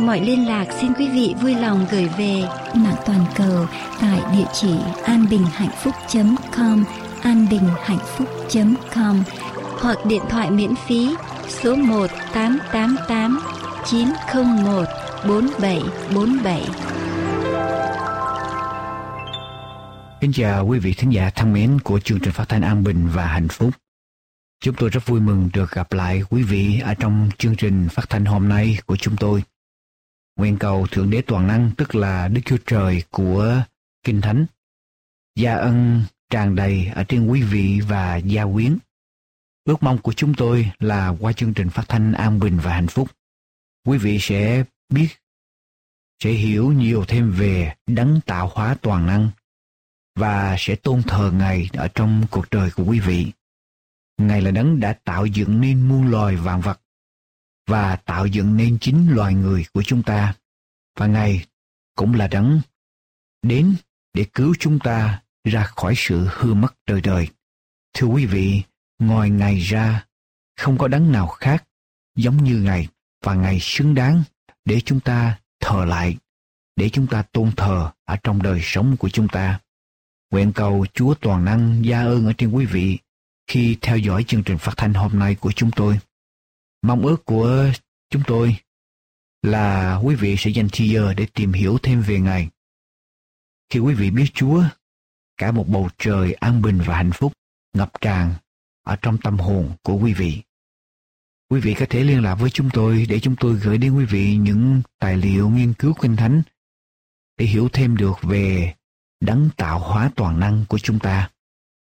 mọi liên lạc xin quý vị vui lòng gửi về mạng toàn cầu tại địa chỉ anbinhhạnhphúc.com anbinhhạnhphúc.com hoặc điện thoại miễn phí số 1 888 901 4747. Kính chào quý vị thính giả thân mến của chương trình phát thanh An Bình và Hạnh Phúc. Chúng tôi rất vui mừng được gặp lại quý vị ở trong chương trình phát thanh hôm nay của chúng tôi. Nguyện cầu Thượng Đế Toàn Năng tức là Đức Chúa Trời của Kinh Thánh. Gia ân tràn đầy ở trên quý vị và gia quyến. Ước mong của chúng tôi là qua chương trình phát thanh An Bình và Hạnh Phúc, quý vị sẽ biết, sẽ hiểu nhiều thêm về đấng tạo hóa toàn năng và sẽ tôn thờ Ngài ở trong cuộc đời của quý vị. Ngài là đấng đã tạo dựng nên muôn loài vạn vật và tạo dựng nên chính loài người của chúng ta. Và Ngài cũng là đấng đến để cứu chúng ta ra khỏi sự hư mất đời đời. Thưa quý vị, ngoài Ngài ra, không có đấng nào khác giống như Ngài và Ngài xứng đáng để chúng ta thờ lại, để chúng ta tôn thờ ở trong đời sống của chúng ta. Nguyện cầu Chúa Toàn Năng gia ơn ở trên quý vị khi theo dõi chương trình phát thanh hôm nay của chúng tôi. Mong ước của chúng tôi là quý vị sẽ dành thời giờ để tìm hiểu thêm về Ngài. Khi quý vị biết Chúa, cả một bầu trời an bình và hạnh phúc ngập tràn ở trong tâm hồn của quý vị. Quý vị có thể liên lạc với chúng tôi để chúng tôi gửi đến quý vị những tài liệu nghiên cứu kinh thánh để hiểu thêm được về đấng tạo hóa toàn năng của chúng ta.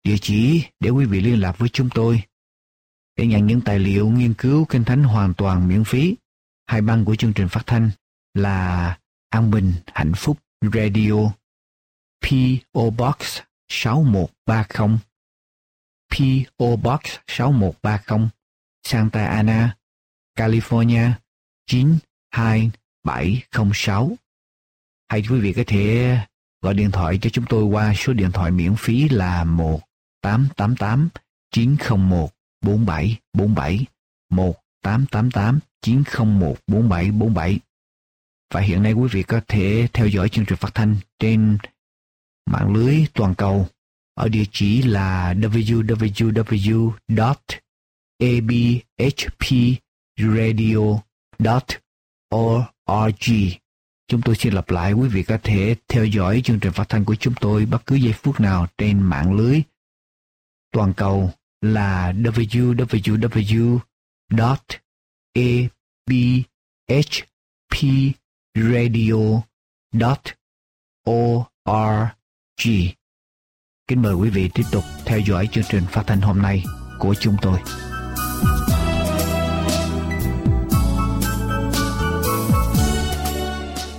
Địa chỉ để quý vị liên lạc với chúng tôi để nhận những tài liệu nghiên cứu kinh thánh hoàn toàn miễn phí. Hai băng của chương trình phát thanh là An Bình Hạnh Phúc Radio P.O. Box 6130 P.O. Box 6130 Santa Ana, California 92706 Hay quý vị có thể gọi điện thoại cho chúng tôi qua số điện thoại miễn phí là 1888 901 4747 1888 901 4747 và hiện nay quý vị có thể theo dõi chương trình phát thanh trên mạng lưới toàn cầu ở địa chỉ là www.abhpradio.org. Chúng tôi xin lặp lại, quý vị có thể theo dõi chương trình phát thanh của chúng tôi bất cứ giây phút nào trên mạng lưới toàn cầu là www.abhpradio.org. Kính mời quý vị tiếp tục theo dõi chương trình phát thanh hôm nay của chúng tôi.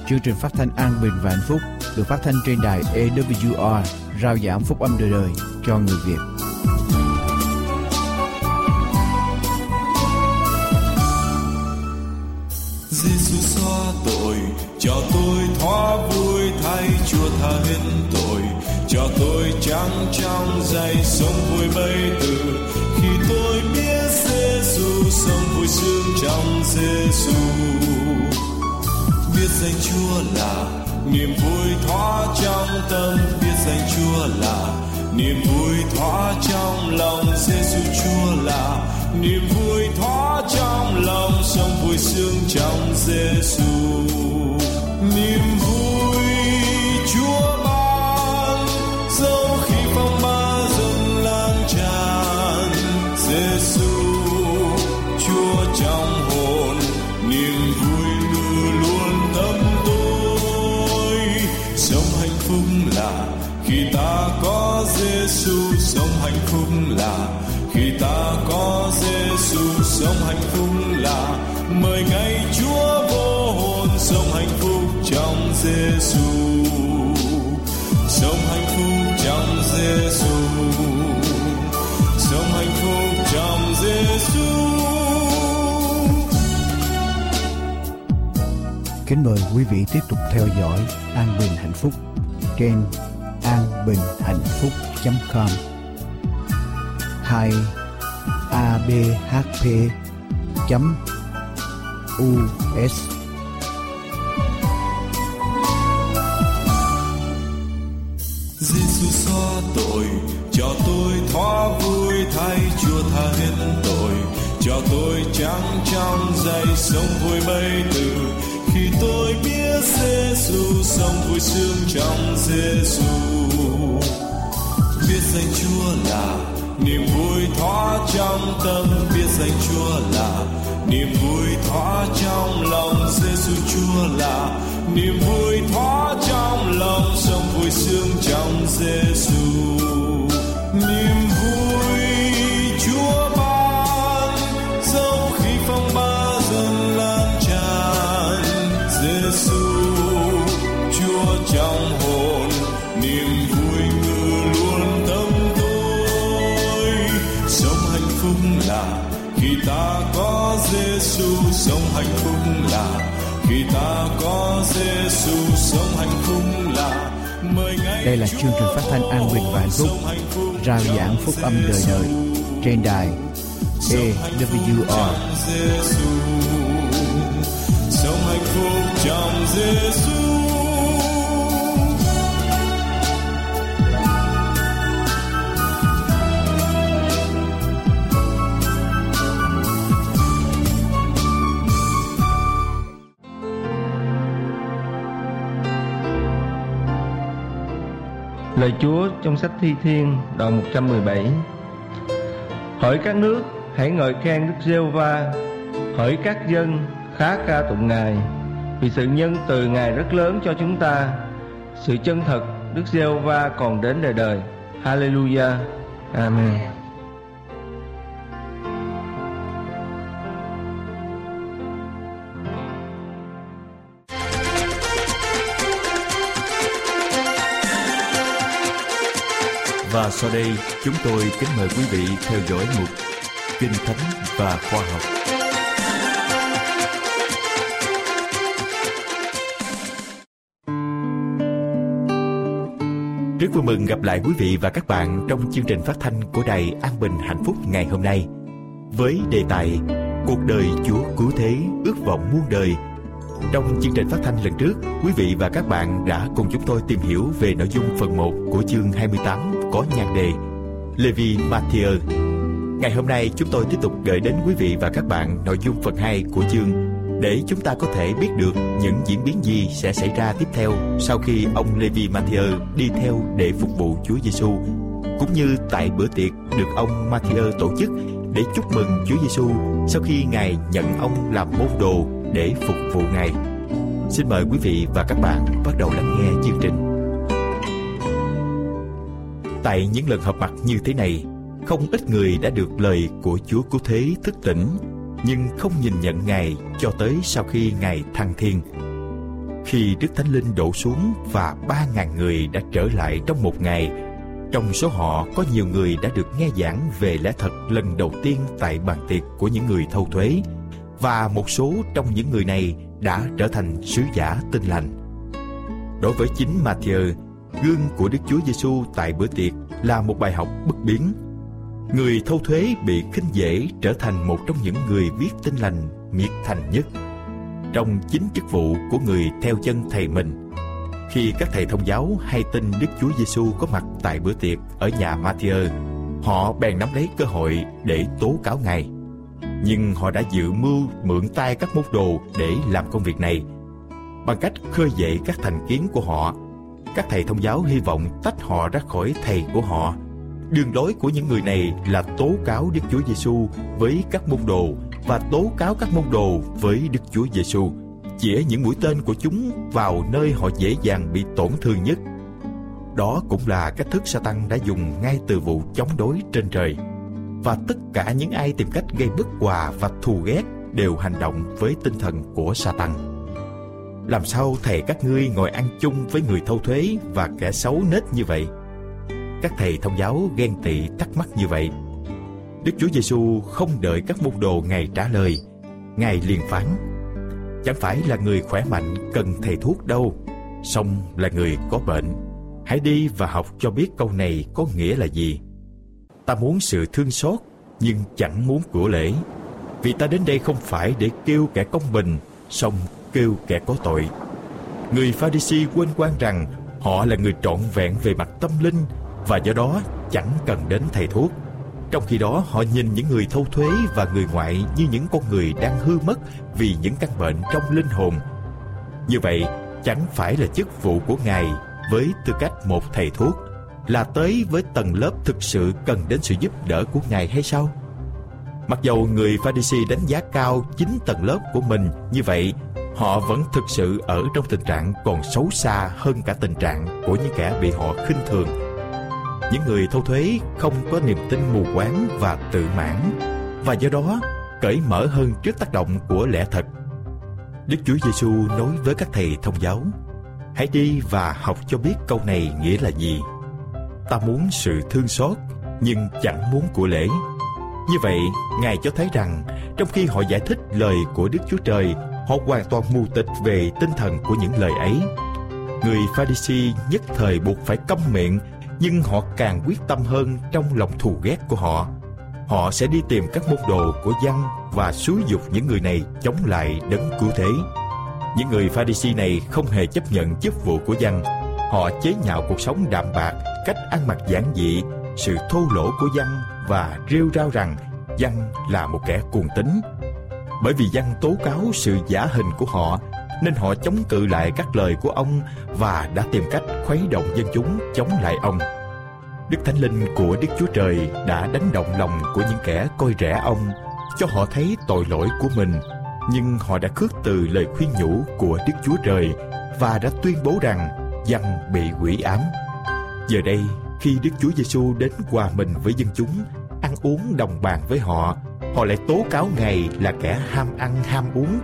Chương trình phát thanh an bình và hạnh phúc được phát thanh trên đài AWR, rao giảng phúc âm đời đời cho người Việt. Cho tôi thoát vui thay Chúa tha hết tội. Cho tôi trắng trong dây sống vui bay từ. Khi tôi biết Giêsu sống vui sướng trong Giêsu biết danh Chúa là niềm vui thoát trong tâm. Biết danh Chúa là niềm vui thoát trong lòng. Giêsu Chúa là niềm vui thoát trong lòng. Sống vui sướng trong Giêsu phúc là khi ta có Giêsu sống hạnh phúc là mời ngày Chúa vô hồn sống hạnh phúc trong Giêsu sống hạnh phúc trong Giêsu sống hạnh phúc trong Giêsu Kính mời quý vị tiếp tục theo dõi An Bình Hạnh Phúc trên anbinhhạnhphúc.com hay abhp us Giêsu xóa tội, cho tôi thoa vui thay Chúa tha hết tội. Cho tôi trắng trong giây sống vui bay từ. Khi tôi biết Giêsu sống vui sướng trong Giêsu biết danh Chúa là niềm vui thoát trong tâm biết danh Chúa là. Niềm vui thoát trong lòng Giêsu Chúa là. Niềm vui thoát trong lòng sống vui sướng trong Giêsu niềm Giêsu sống hạnh phúc là khi ta có Giêsu sống hạnh phúc là Đây là chương trình phát thanh an bình và hạnh phúc rao giảng phúc âm đời đời trên đài AWR sống hạnh phúc trong Giêsu Lời Chúa trong sách Thi Thiên, đoạn 117 Hỏi các nước, hãy ngợi khen Đức giê va Hỏi các dân, khá ca tụng Ngài. Vì sự nhân từ Ngài rất lớn cho chúng ta. Sự chân thật Đức giê va còn đến đời đời. Hallelujah. Amen. Và sau đây chúng tôi kính mời quý vị theo dõi mục Kinh Thánh và Khoa học. Rất vui mừng gặp lại quý vị và các bạn trong chương trình phát thanh của Đài An Bình Hạnh Phúc ngày hôm nay với đề tài Cuộc đời Chúa Cứu Thế ước vọng muôn đời trong chương trình phát thanh lần trước, quý vị và các bạn đã cùng chúng tôi tìm hiểu về nội dung phần 1 của chương 28 có nhan đề Levi Matthew. Ngày hôm nay chúng tôi tiếp tục gửi đến quý vị và các bạn nội dung phần 2 của chương để chúng ta có thể biết được những diễn biến gì sẽ xảy ra tiếp theo sau khi ông Levi Matthew đi theo để phục vụ Chúa Giêsu, cũng như tại bữa tiệc được ông Matthew tổ chức để chúc mừng Chúa Giêsu sau khi Ngài nhận ông làm môn đồ để phục vụ Ngài. Xin mời quý vị và các bạn bắt đầu lắng nghe chương trình. Tại những lần họp mặt như thế này, không ít người đã được lời của Chúa Cứu Thế thức tỉnh, nhưng không nhìn nhận Ngài cho tới sau khi Ngài thăng thiên. Khi Đức Thánh Linh đổ xuống và ba ngàn người đã trở lại trong một ngày, trong số họ có nhiều người đã được nghe giảng về lẽ thật lần đầu tiên tại bàn tiệc của những người thâu thuế, và một số trong những người này đã trở thành sứ giả tin lành. Đối với chính Matthew, gương của Đức Chúa Giêsu tại bữa tiệc là một bài học bất biến. Người thâu thuế bị khinh dễ trở thành một trong những người viết tin lành miệt thành nhất. Trong chính chức vụ của người theo chân thầy mình, khi các thầy thông giáo hay tin Đức Chúa Giêsu có mặt tại bữa tiệc ở nhà Matthew, họ bèn nắm lấy cơ hội để tố cáo Ngài nhưng họ đã dự mưu mượn tay các môn đồ để làm công việc này. Bằng cách khơi dậy các thành kiến của họ, các thầy thông giáo hy vọng tách họ ra khỏi thầy của họ. Đường lối của những người này là tố cáo Đức Chúa Giêsu với các môn đồ và tố cáo các môn đồ với Đức Chúa Giêsu, chĩa những mũi tên của chúng vào nơi họ dễ dàng bị tổn thương nhất. Đó cũng là cách thức Satan đã dùng ngay từ vụ chống đối trên trời và tất cả những ai tìm cách gây bất hòa và thù ghét đều hành động với tinh thần của Satan. Làm sao thầy các ngươi ngồi ăn chung với người thâu thuế và kẻ xấu nết như vậy? Các thầy thông giáo ghen tị thắc mắc như vậy. Đức Chúa Giêsu không đợi các môn đồ Ngài trả lời, Ngài liền phán: Chẳng phải là người khỏe mạnh cần thầy thuốc đâu, song là người có bệnh. Hãy đi và học cho biết câu này có nghĩa là gì. Ta muốn sự thương xót, nhưng chẳng muốn của lễ. Vì ta đến đây không phải để kêu kẻ công bình, song kêu kẻ có tội. Người Pharisee quên quan rằng họ là người trọn vẹn về mặt tâm linh và do đó chẳng cần đến thầy thuốc. Trong khi đó họ nhìn những người thâu thuế và người ngoại như những con người đang hư mất vì những căn bệnh trong linh hồn. Như vậy, chẳng phải là chức vụ của Ngài với tư cách một thầy thuốc là tới với tầng lớp thực sự cần đến sự giúp đỡ của Ngài hay sao? Mặc dầu người Pharisee đánh giá cao chính tầng lớp của mình như vậy, họ vẫn thực sự ở trong tình trạng còn xấu xa hơn cả tình trạng của những kẻ bị họ khinh thường. Những người thâu thuế không có niềm tin mù quáng và tự mãn và do đó cởi mở hơn trước tác động của lẽ thật. Đức Chúa Giêsu nói với các thầy thông giáo: Hãy đi và học cho biết câu này nghĩa là gì. Ta muốn sự thương xót, nhưng chẳng muốn của lễ. Như vậy, Ngài cho thấy rằng trong khi họ giải thích lời của Đức Chúa Trời, họ hoàn toàn mù tịch về tinh thần của những lời ấy. Người Pharisee nhất thời buộc phải câm miệng, nhưng họ càng quyết tâm hơn trong lòng thù ghét của họ. Họ sẽ đi tìm các môn đồ của dân và xúi dục những người này chống lại đấng cứu thế. Những người Pharisee này không hề chấp nhận chức vụ của dân. Họ chế nhạo cuộc sống đạm bạc, cách ăn mặc giản dị, sự thô lỗ của dân và rêu rao rằng dân là một kẻ cuồng tín. Bởi vì dân tố cáo sự giả hình của họ nên họ chống cự lại các lời của ông và đã tìm cách khuấy động dân chúng chống lại ông. Đức Thánh Linh của Đức Chúa Trời đã đánh động lòng của những kẻ coi rẻ ông, cho họ thấy tội lỗi của mình nhưng họ đã khước từ lời khuyên nhủ của Đức Chúa Trời và đã tuyên bố rằng dân bị quỷ ám. Giờ đây, khi Đức Chúa Giêsu đến hòa mình với dân chúng, ăn uống đồng bàn với họ, họ lại tố cáo Ngài là kẻ ham ăn ham uống.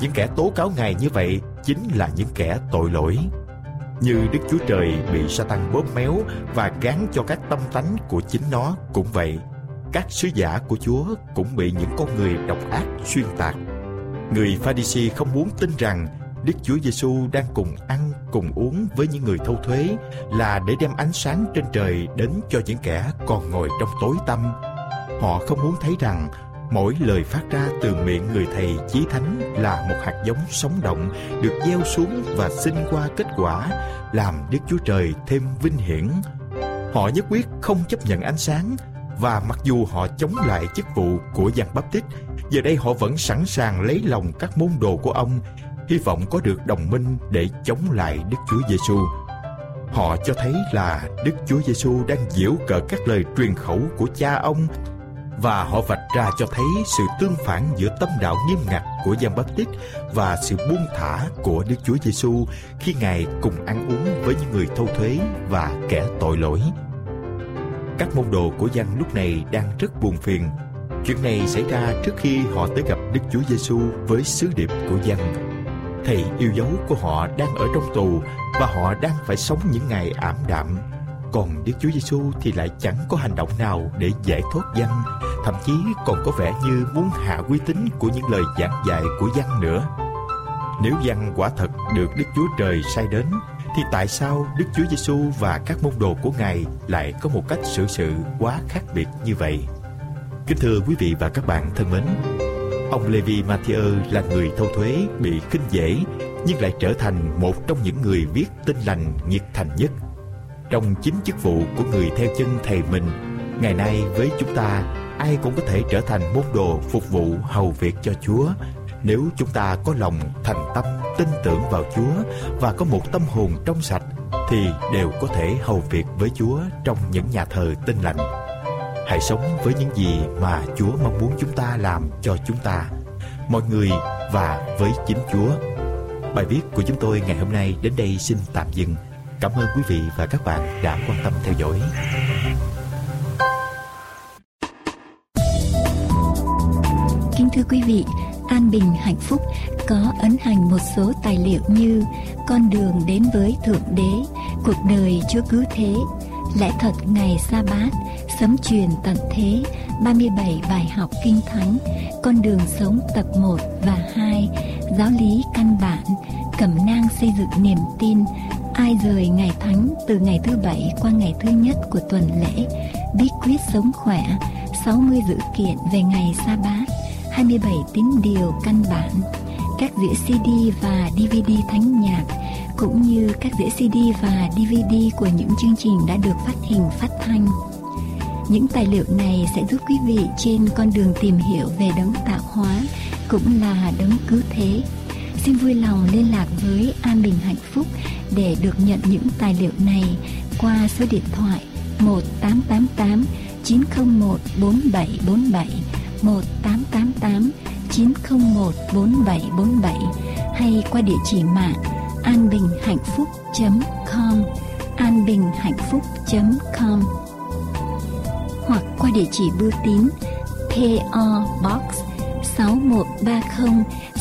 Những kẻ tố cáo Ngài như vậy chính là những kẻ tội lỗi. Như Đức Chúa Trời bị Satan bóp méo và gán cho các tâm tánh của chính nó cũng vậy. Các sứ giả của Chúa cũng bị những con người độc ác xuyên tạc Người pha ri si không muốn tin rằng Đức Chúa Giêsu đang cùng ăn, cùng uống với những người thâu thuế là để đem ánh sáng trên trời đến cho những kẻ còn ngồi trong tối tăm. Họ không muốn thấy rằng mỗi lời phát ra từ miệng người thầy chí thánh là một hạt giống sống động được gieo xuống và sinh qua kết quả làm Đức Chúa Trời thêm vinh hiển. Họ nhất quyết không chấp nhận ánh sáng và mặc dù họ chống lại chức vụ của Giăng Báp Tít Giờ đây họ vẫn sẵn sàng lấy lòng các môn đồ của ông, hy vọng có được đồng minh để chống lại Đức Chúa Giêsu. Họ cho thấy là Đức Chúa Giêsu đang giễu cợt các lời truyền khẩu của cha ông và họ vạch ra cho thấy sự tương phản giữa tâm đạo nghiêm ngặt của Giăng Báp Tít và sự buông thả của Đức Chúa Giêsu khi Ngài cùng ăn uống với những người thâu thuế và kẻ tội lỗi. Các môn đồ của Giăng lúc này đang rất buồn phiền Chuyện này xảy ra trước khi họ tới gặp Đức Chúa Giêsu với sứ điệp của Giang. Thầy yêu dấu của họ đang ở trong tù và họ đang phải sống những ngày ảm đạm. Còn Đức Chúa Giêsu thì lại chẳng có hành động nào để giải thoát dân, thậm chí còn có vẻ như muốn hạ uy tín của những lời giảng dạy của dân nữa. Nếu dân quả thật được Đức Chúa Trời sai đến, thì tại sao Đức Chúa Giêsu và các môn đồ của Ngài lại có một cách xử sự quá khác biệt như vậy? Kính thưa quý vị và các bạn thân mến, ông Levi Mathieu là người thâu thuế bị khinh dễ nhưng lại trở thành một trong những người viết tin lành nhiệt thành nhất. Trong chính chức vụ của người theo chân thầy mình, ngày nay với chúng ta, ai cũng có thể trở thành môn đồ phục vụ hầu việc cho Chúa nếu chúng ta có lòng thành tâm tin tưởng vào Chúa và có một tâm hồn trong sạch thì đều có thể hầu việc với Chúa trong những nhà thờ tinh lành. Hãy sống với những gì mà Chúa mong muốn chúng ta làm cho chúng ta, mọi người và với chính Chúa. Bài viết của chúng tôi ngày hôm nay đến đây xin tạm dừng. Cảm ơn quý vị và các bạn đã quan tâm theo dõi. Kính thưa quý vị, An Bình Hạnh Phúc có ấn hành một số tài liệu như Con đường đến với Thượng Đế, Cuộc đời Chúa Cứu Thế, Lẽ thật ngày sa bát, Sấm truyền tận thế, 37 bài học kinh thánh, Con đường sống tập 1 và 2, Giáo lý căn bản, Cẩm nang xây dựng niềm tin, Ai rời ngày thánh từ ngày thứ bảy qua ngày thứ nhất của tuần lễ, Bí quyết sống khỏe, 60 dữ kiện về ngày sa bát, 27 tín điều căn bản, các đĩa CD và DVD thánh nhạc, cũng như các đĩa CD và DVD của những chương trình đã được phát hình phát thanh. Những tài liệu này sẽ giúp quý vị trên con đường tìm hiểu về đấng tạo hóa cũng là đấng cứu thế. Xin vui lòng liên lạc với An Bình Hạnh Phúc để được nhận những tài liệu này qua số điện thoại 1888 901 4747 1888 901 4747 hay qua địa chỉ mạng anbinhhạnhphúc.com anbinhhạnhphúc.com hoặc qua địa chỉ bưu tín PO Box 6130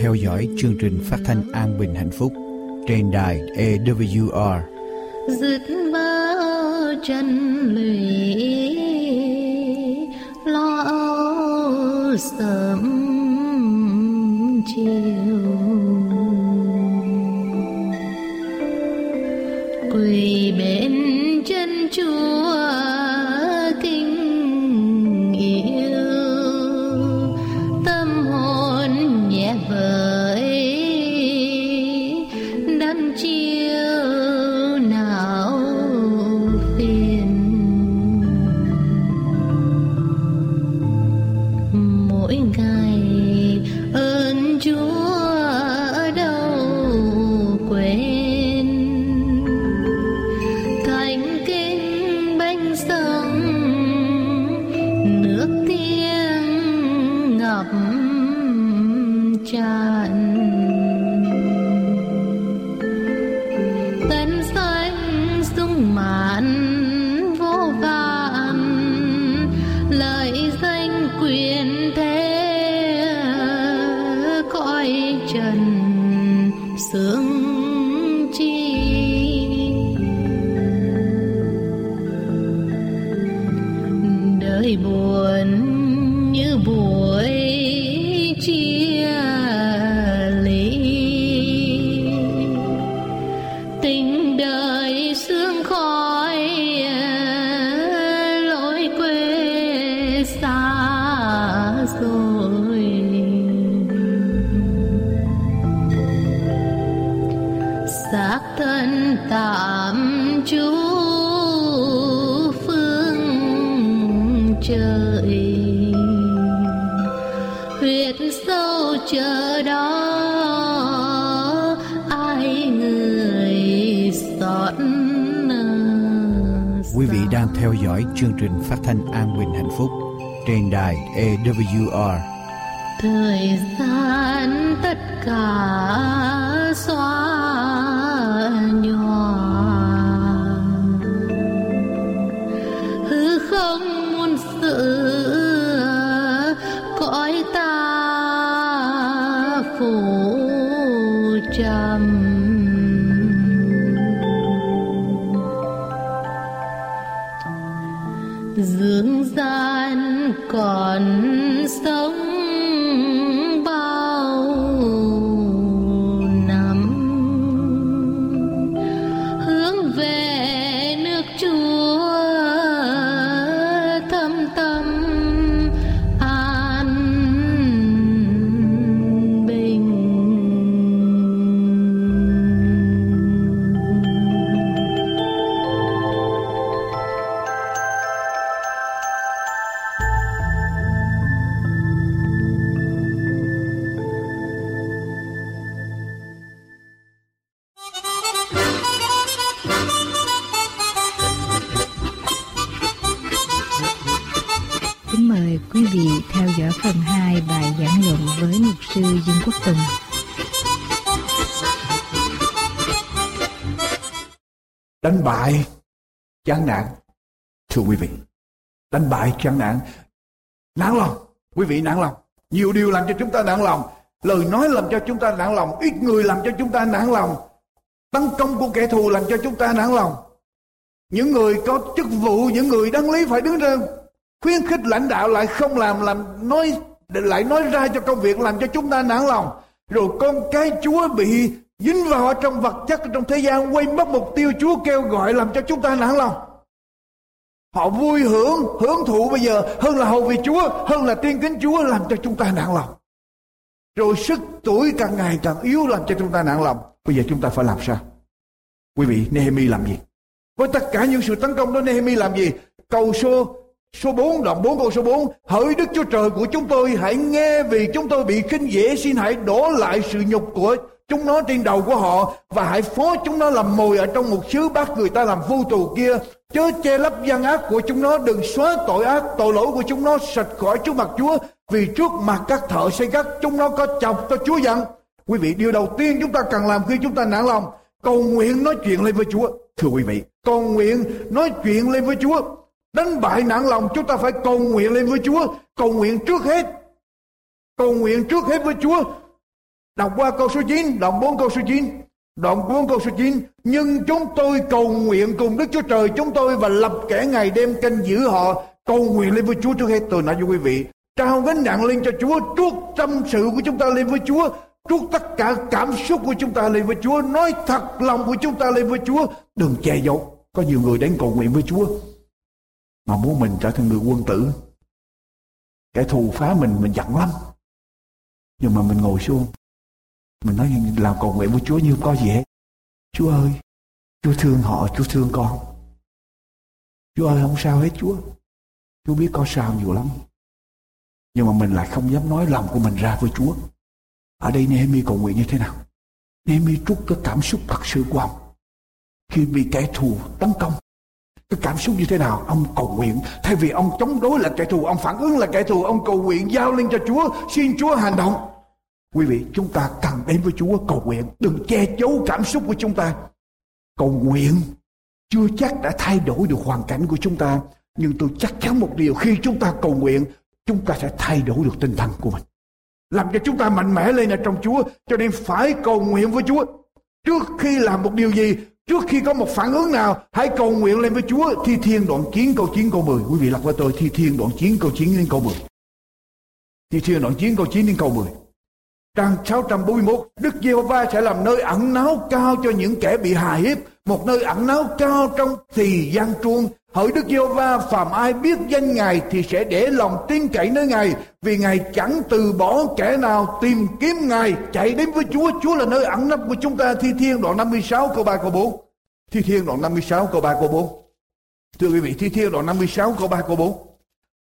Theo dõi chương trình phát thanh An Bình Hạnh Phúc trên đài AWR. dứt bao chân lụy, lo âu sớm chiều quỳ buồn. Dõi chương trình phát thanh An Bình Hạnh Phúc trên đài AWR. thời gian tất cả xóa Tùng. Đánh bại chán nản. Thưa quý vị, đánh bại chán nản. Nản lòng, quý vị nản lòng. Nhiều điều làm cho chúng ta nản lòng. Lời nói làm cho chúng ta nản lòng. Ít người làm cho chúng ta nản lòng. Tấn công của kẻ thù làm cho chúng ta nản lòng. Những người có chức vụ, những người đáng lý phải đứng ra khuyến khích lãnh đạo lại không làm làm nói lại nói ra cho công việc làm cho chúng ta nản lòng. Rồi con cái chúa bị dính vào ở trong vật chất trong thế gian quay mất mục tiêu chúa kêu gọi làm cho chúng ta nản lòng. Họ vui hưởng hưởng thụ bây giờ hơn là hầu vì chúa, hơn là tiên kính chúa làm cho chúng ta nản lòng. Rồi sức tuổi càng ngày càng yếu làm cho chúng ta nản lòng. Bây giờ chúng ta phải làm sao? Quý vị, Nehemi làm gì? Với tất cả những sự tấn công đó, Nehemi làm gì? Cầu số Số 4 đoạn 4 câu số 4 Hỡi Đức Chúa Trời của chúng tôi, Hãy nghe vì chúng tôi bị khinh dễ, Xin hãy đổ lại sự nhục của chúng nó trên đầu của họ Và hãy phó chúng nó làm mồi ở trong một xứ bắt người ta làm vô tù kia. Chớ che lấp gian ác của chúng nó, Đừng xóa tội ác, tội lỗi của chúng nó sạch khỏi trước mặt Chúa, Vì trước mặt các thợ xây cắt, chúng nó có chọc cho Chúa giận Quý vị, điều đầu tiên chúng ta cần làm khi chúng ta nản lòng, Cầu nguyện nói chuyện lên với Chúa. Thưa quý vị, Cầu nguyện nói chuyện lên với Chúa. Đánh bại nặng lòng chúng ta phải cầu nguyện lên với Chúa. Cầu nguyện trước hết. Cầu nguyện trước hết với Chúa. Đọc qua câu số 9, đoạn 4 câu số 9. Đoạn 4 câu số 9. Nhưng chúng tôi cầu nguyện cùng Đức Chúa Trời chúng tôi và lập kẻ ngày đêm canh giữ họ. Cầu nguyện lên với Chúa trước hết. Tôi nói cho quý vị. Trao gánh nặng lên cho Chúa. trước tâm sự của chúng ta lên với Chúa. Trút tất cả cảm xúc của chúng ta lên với Chúa. Nói thật lòng của chúng ta lên với Chúa. Đừng che giấu. Có nhiều người đến cầu nguyện với Chúa mà muốn mình trở thành người quân tử. Kẻ thù phá mình mình giận lắm. Nhưng mà mình ngồi xuống. Mình nói, làm cầu nguyện với Chúa như không có gì hết. Chúa ơi, Chúa thương họ, Chúa thương con. Chúa ơi, không sao hết, Chúa. Chúa biết có sao nhiều lắm. Nhưng mà mình lại không dám nói lòng của mình ra với Chúa. Ở đây Nehemi cầu nguyện như thế nào? Nehemi trút cái cảm xúc thật sự của ông. Khi bị kẻ thù tấn công cái cảm xúc như thế nào? Ông cầu nguyện. Thay vì ông chống đối là kẻ thù, ông phản ứng là kẻ thù, ông cầu nguyện giao lên cho chúa, xin chúa hành động. Quý vị, chúng ta cần đến với chúa cầu nguyện. Đừng che giấu cảm xúc của chúng ta. Cầu nguyện chưa chắc đã thay đổi được hoàn cảnh của chúng ta, nhưng tôi chắc chắn một điều, khi chúng ta cầu nguyện, chúng ta sẽ thay đổi được tinh thần của mình. Làm cho chúng ta mạnh mẽ lên ở trong Chúa, cho nên phải cầu nguyện với Chúa. Trước khi làm một điều gì Trước khi có một phản ứng nào, hãy cầu nguyện lên với Chúa. Thi Thiên đoạn 9 câu 9 câu 10. Quý vị đọc với tôi Thi Thiên đoạn 9 câu 9 đến câu 10. Thi Thiên đoạn 9 câu 9 đến câu 10. Trang 641, Đức Giê-hô-va sẽ làm nơi ẩn náu cao cho những kẻ bị hà hiếp, một nơi ẩn náu cao trong thì gian truông. Hỡi Đức Giêsu va phàm ai biết danh Ngài thì sẽ để lòng tin cậy nơi Ngài, vì Ngài chẳng từ bỏ kẻ nào tìm kiếm Ngài, chạy đến với Chúa. Chúa là nơi ẩn nấp của chúng ta. Thi Thiên đoạn 56 câu 3 câu 4. Thi Thiên đoạn 56 câu 3 câu 4. Thưa quý vị, Thi Thiên đoạn 56 câu 3 câu 4.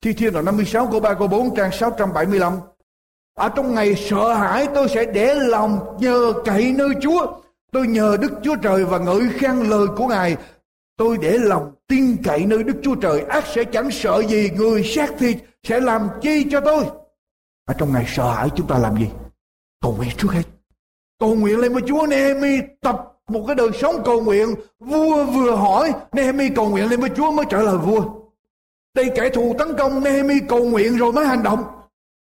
Thi Thiên đoạn 56 câu 3 câu 4 trang 675. Ở trong ngày sợ hãi tôi sẽ để lòng nhờ cậy nơi Chúa. Tôi nhờ Đức Chúa Trời và ngợi khen lời của Ngài. Tôi để lòng tin cậy nơi Đức Chúa Trời. Ác sẽ chẳng sợ gì. Người sát thịt sẽ làm chi cho tôi. Ở trong ngày sợ hãi chúng ta làm gì? Cầu nguyện trước hết. Cầu nguyện lên với Chúa Nehemi tập một cái đời sống cầu nguyện. Vua vừa hỏi Nehemi cầu nguyện lên với Chúa mới trả lời vua. Đây kẻ thù tấn công Nehemi cầu nguyện rồi mới hành động.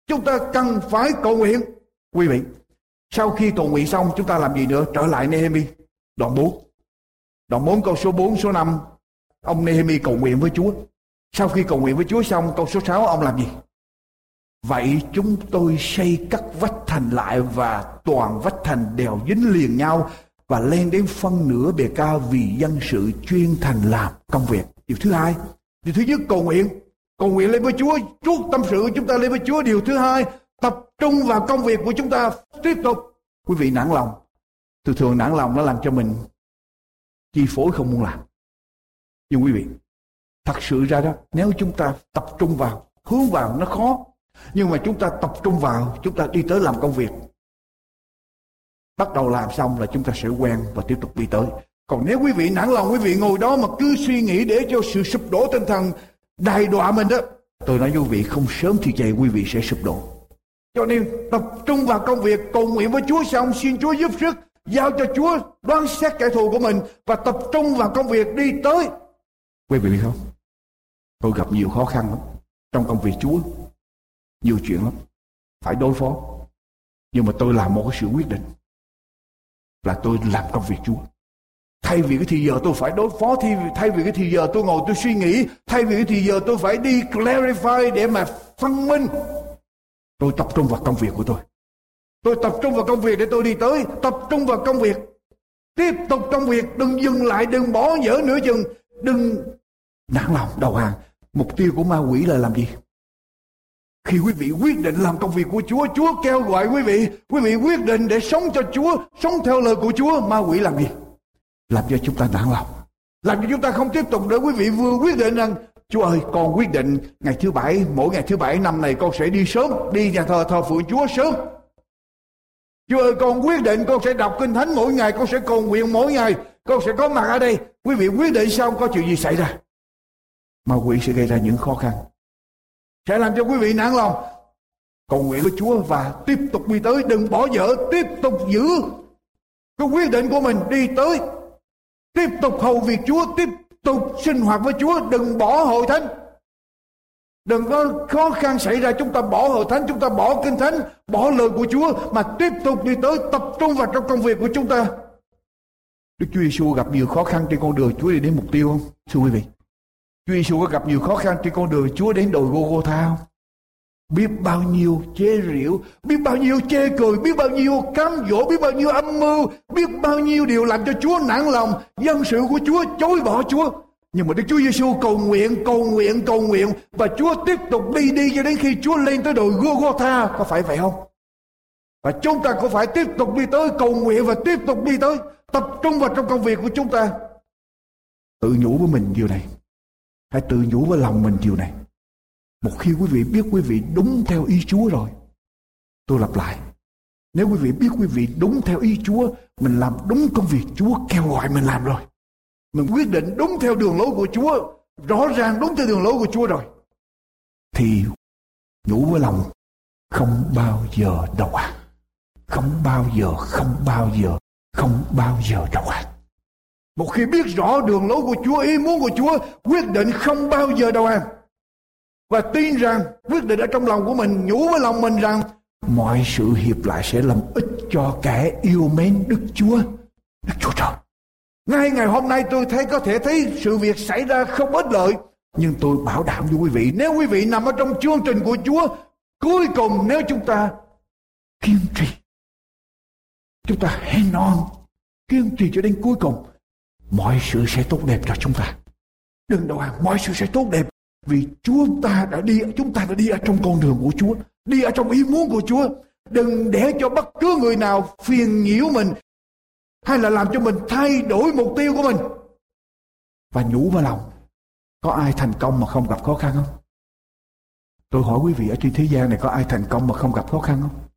Chúng ta cần phải cầu nguyện. Quý vị, sau khi cầu nguyện xong chúng ta làm gì nữa? Trở lại Nehemi, đoạn 4. Đoạn 4 câu số 4, số 5. Ông Nehemi cầu nguyện với Chúa. Sau khi cầu nguyện với Chúa xong, câu số 6 ông làm gì? Vậy chúng tôi xây các vách thành lại và toàn vách thành đều dính liền nhau và lên đến phân nửa bề cao vì dân sự chuyên thành làm công việc. Điều thứ hai, điều thứ nhất cầu nguyện cầu nguyện lên với Chúa, chuốt tâm sự chúng ta lên với Chúa. Điều thứ hai, tập trung vào công việc của chúng ta tiếp tục. Quý vị nản lòng, thường thường nản lòng nó làm cho mình chi phối không muốn làm. Nhưng quý vị, thật sự ra đó, nếu chúng ta tập trung vào, hướng vào nó khó. Nhưng mà chúng ta tập trung vào, chúng ta đi tới làm công việc. Bắt đầu làm xong là chúng ta sẽ quen và tiếp tục đi tới. Còn nếu quý vị nản lòng, quý vị ngồi đó mà cứ suy nghĩ để cho sự sụp đổ tinh thần đài đọa mình đó Tôi nói với quý vị không sớm thì chạy quý vị sẽ sụp đổ. Cho nên tập trung vào công việc cầu nguyện với Chúa xong xin Chúa giúp sức giao cho Chúa đoán xét kẻ thù của mình và tập trung vào công việc đi tới. Quý vị biết không? Tôi gặp nhiều khó khăn lắm trong công việc Chúa. Nhiều chuyện lắm. Phải đối phó. Nhưng mà tôi làm một cái sự quyết định là tôi làm công việc Chúa. Thay vì cái thì giờ tôi phải đối phó, thay vì, thay vì cái thì giờ tôi ngồi tôi suy nghĩ, thay vì cái thì giờ tôi phải đi clarify để mà phân minh. Tôi tập trung vào công việc của tôi. Tôi tập trung vào công việc để tôi đi tới, tập trung vào công việc. Tiếp tục công việc, đừng dừng lại, đừng bỏ dở nửa chừng, đừng nản lòng đầu hàng. Mục tiêu của ma quỷ là làm gì? Khi quý vị quyết định làm công việc của Chúa, Chúa kêu gọi quý vị, quý vị quyết định để sống cho Chúa, sống theo lời của Chúa, ma quỷ làm gì? Làm cho chúng ta nản lòng. Làm cho chúng ta không tiếp tục để quý vị vừa quyết định rằng Chúa ơi, con quyết định ngày thứ bảy, mỗi ngày thứ bảy năm này con sẽ đi sớm, đi nhà thờ thờ phượng Chúa sớm. Chúa ơi, con quyết định con sẽ đọc kinh thánh mỗi ngày, con sẽ cầu nguyện mỗi ngày, con sẽ có mặt ở đây. Quý vị quyết định xong có chuyện gì xảy ra? Mà quỷ sẽ gây ra những khó khăn. Sẽ làm cho quý vị nản lòng. Cầu nguyện với Chúa và tiếp tục đi tới, đừng bỏ dở, tiếp tục giữ cái quyết định của mình đi tới. Tiếp tục hầu việc Chúa, tiếp tục sinh hoạt với Chúa, đừng bỏ hội thánh. Đừng có khó khăn xảy ra chúng ta bỏ hội thánh, chúng ta bỏ kinh thánh, bỏ lời của Chúa mà tiếp tục đi tới tập trung vào trong công việc của chúng ta. Đức Chúa Giêsu gặp nhiều khó khăn trên con đường Chúa đi đến mục tiêu không? Thưa quý vị. Chúa Giêsu có gặp nhiều khó khăn trên con đường Chúa đến đồi Gô-gô-tha không? Biết bao nhiêu chế rượu, biết bao nhiêu chê cười, biết bao nhiêu cám dỗ, biết bao nhiêu âm mưu, biết bao nhiêu điều làm cho Chúa nản lòng, dân sự của Chúa chối bỏ Chúa. Nhưng mà Đức Chúa Giêsu cầu nguyện, cầu nguyện, cầu nguyện và Chúa tiếp tục đi đi cho đến khi Chúa lên tới đồi Gô-gô-tha, có phải vậy không? Và chúng ta cũng phải tiếp tục đi tới cầu nguyện và tiếp tục đi tới tập trung vào trong công việc của chúng ta. Tự nhủ với mình điều này. Hãy tự nhủ với lòng mình điều này. Một khi quý vị biết quý vị đúng theo ý Chúa rồi. Tôi lặp lại. Nếu quý vị biết quý vị đúng theo ý Chúa, mình làm đúng công việc Chúa kêu gọi mình làm rồi. Mình quyết định đúng theo đường lối của Chúa, rõ ràng đúng theo đường lối của Chúa rồi. Thì nhủ với lòng không bao giờ đầu hàng. Không bao giờ, không bao giờ, không bao giờ đầu hàng. Một khi biết rõ đường lối của Chúa, ý muốn của Chúa, quyết định không bao giờ đầu hàng. Và tin rằng, quyết định ở trong lòng của mình, nhủ với lòng mình rằng, mọi sự hiệp lại sẽ làm ích cho kẻ yêu mến Đức Chúa. Đức Chúa Trời. Ngay ngày hôm nay tôi thấy có thể thấy sự việc xảy ra không ích lợi. Nhưng tôi bảo đảm với quý vị, nếu quý vị nằm ở trong chương trình của Chúa, cuối cùng nếu chúng ta kiên trì, chúng ta hay on, kiên trì cho đến cuối cùng, mọi sự sẽ tốt đẹp cho chúng ta. Đừng đâu hàng, mọi sự sẽ tốt đẹp vì chúng ta đã đi, chúng ta đã đi ở trong con đường của Chúa, đi ở trong ý muốn của Chúa. Đừng để cho bất cứ người nào phiền nhiễu mình hay là làm cho mình thay đổi mục tiêu của mình. Và nhủ vào lòng, có ai thành công mà không gặp khó khăn không? Tôi hỏi quý vị ở trên thế gian này có ai thành công mà không gặp khó khăn không?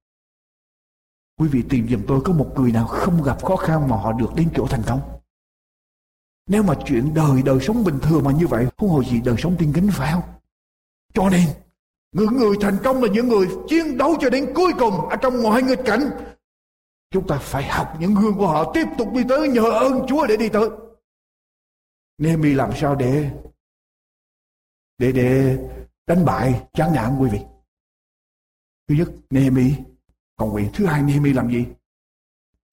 Quý vị tìm giùm tôi có một người nào không gặp khó khăn mà họ được đến chỗ thành công. Nếu mà chuyện đời, đời sống bình thường mà như vậy, không hồi gì đời sống tiên kính phải không? Cho nên, những người thành công là những người chiến đấu cho đến cuối cùng ở trong mọi nghịch cảnh. Chúng ta phải học những gương của họ tiếp tục đi tới nhờ ơn Chúa để đi tới. Nehemi làm sao để để để đánh bại chán nản quý vị. Thứ nhất, Nehemi còn nguyện. Thứ hai, Nehemi làm gì?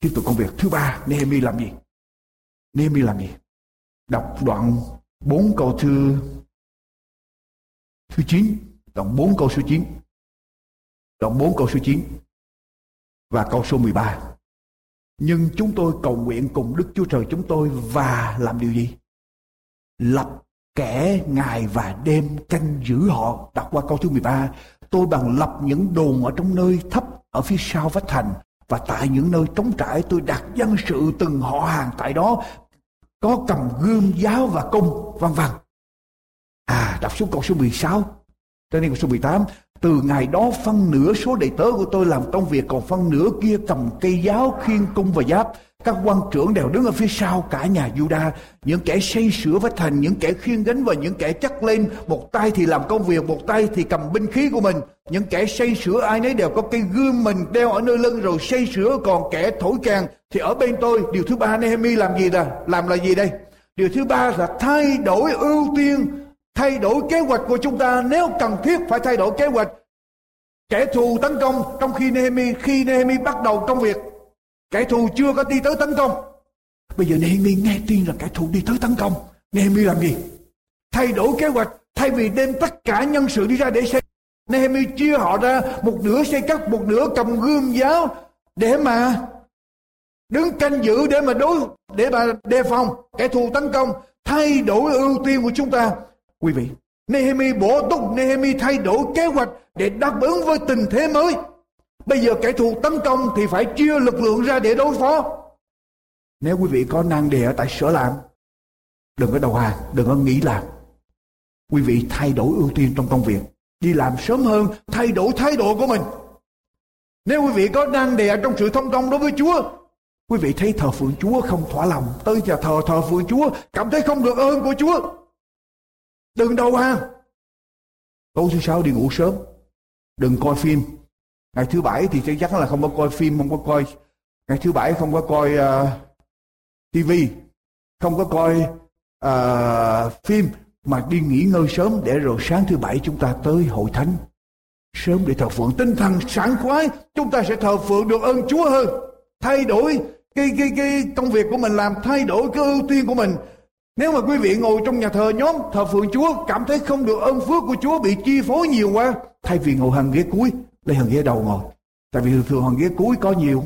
Tiếp tục công việc. Thứ ba, Nehemi làm gì? Nehemi làm gì? Đọc đoạn 4 câu thứ thứ 9, đoạn 4 câu số 9. Đoạn 4 câu số 9 và câu số 13. Nhưng chúng tôi cầu nguyện cùng Đức Chúa Trời chúng tôi và làm điều gì? Lập kẻ ngày và đêm canh giữ họ. Đọc qua câu thứ 13. Tôi bằng lập những đồn ở trong nơi thấp ở phía sau vách thành và tại những nơi trống trải tôi đặt dân sự từng họ hàng tại đó có cầm gươm giáo và cung vân vân à đọc xuống câu số 16 cho nên số 18 từ ngày đó phân nửa số đệ tớ của tôi làm công việc còn phân nửa kia cầm cây giáo khiên cung và giáp các quan trưởng đều đứng ở phía sau cả nhà Juda, những kẻ xây sửa vách thành, những kẻ khiên gánh và những kẻ chắc lên, một tay thì làm công việc, một tay thì cầm binh khí của mình. Những kẻ xây sửa ai nấy đều có cây gươm mình đeo ở nơi lưng rồi xây sửa, còn kẻ thổi càng thì ở bên tôi. Điều thứ ba Nehemi làm gì là Làm là gì đây? Điều thứ ba là thay đổi ưu tiên, thay đổi kế hoạch của chúng ta nếu cần thiết phải thay đổi kế hoạch. Kẻ thù tấn công trong khi Nehemi khi Nehemi bắt đầu công việc Kẻ thù chưa có đi tới tấn công. Bây giờ Nehemi nghe tin là kẻ thù đi tới tấn công. Nehemi làm gì? Thay đổi kế hoạch. Thay vì đem tất cả nhân sự đi ra để xây. Nehemi chia họ ra một nửa xây cắt, một nửa cầm gươm giáo để mà đứng canh giữ để mà đối để mà đề phòng kẻ thù tấn công thay đổi ưu tiên của chúng ta quý vị Nehemi bổ túc Nehemi thay đổi kế hoạch để đáp ứng với tình thế mới Bây giờ kẻ thù tấn công thì phải chia lực lượng ra để đối phó. Nếu quý vị có năng đề ở tại sở làm, đừng có đầu hàng, đừng có nghĩ làm. Quý vị thay đổi ưu tiên trong công việc, đi làm sớm hơn, thay đổi thái độ của mình. Nếu quý vị có năng đề trong sự thông công đối với Chúa, quý vị thấy thờ phượng Chúa không thỏa lòng, tới giờ thờ thờ phượng Chúa, cảm thấy không được ơn của Chúa. Đừng đầu hàng. Tối thứ sáu đi ngủ sớm, đừng coi phim, ngày thứ bảy thì chắc chắn là không có coi phim không có coi ngày thứ bảy không có coi ờ, uh, TV không có coi uh, phim. Mà đi nghỉ ngơi sớm để rồi sáng thứ bảy chúng ta tới hội thánh. Sớm để thờ phượng. Tinh thần sảng khoái chúng ta sẽ thờ phượng được ơn Chúa hơn. Thay đổi cái cái cái công việc của mình làm thay đổi cái ưu tiên của mình nếu mà quý vị ngồi trong nhà thờ nhóm, thờ phượng Chúa, cảm thấy không được ơn phước của Chúa bị chi phối nhiều quá, thay vì ngồi hàng ghế cuối, lấy hàng ghế đầu ngồi. Tại vì thường thường hàng ghế cuối có nhiều.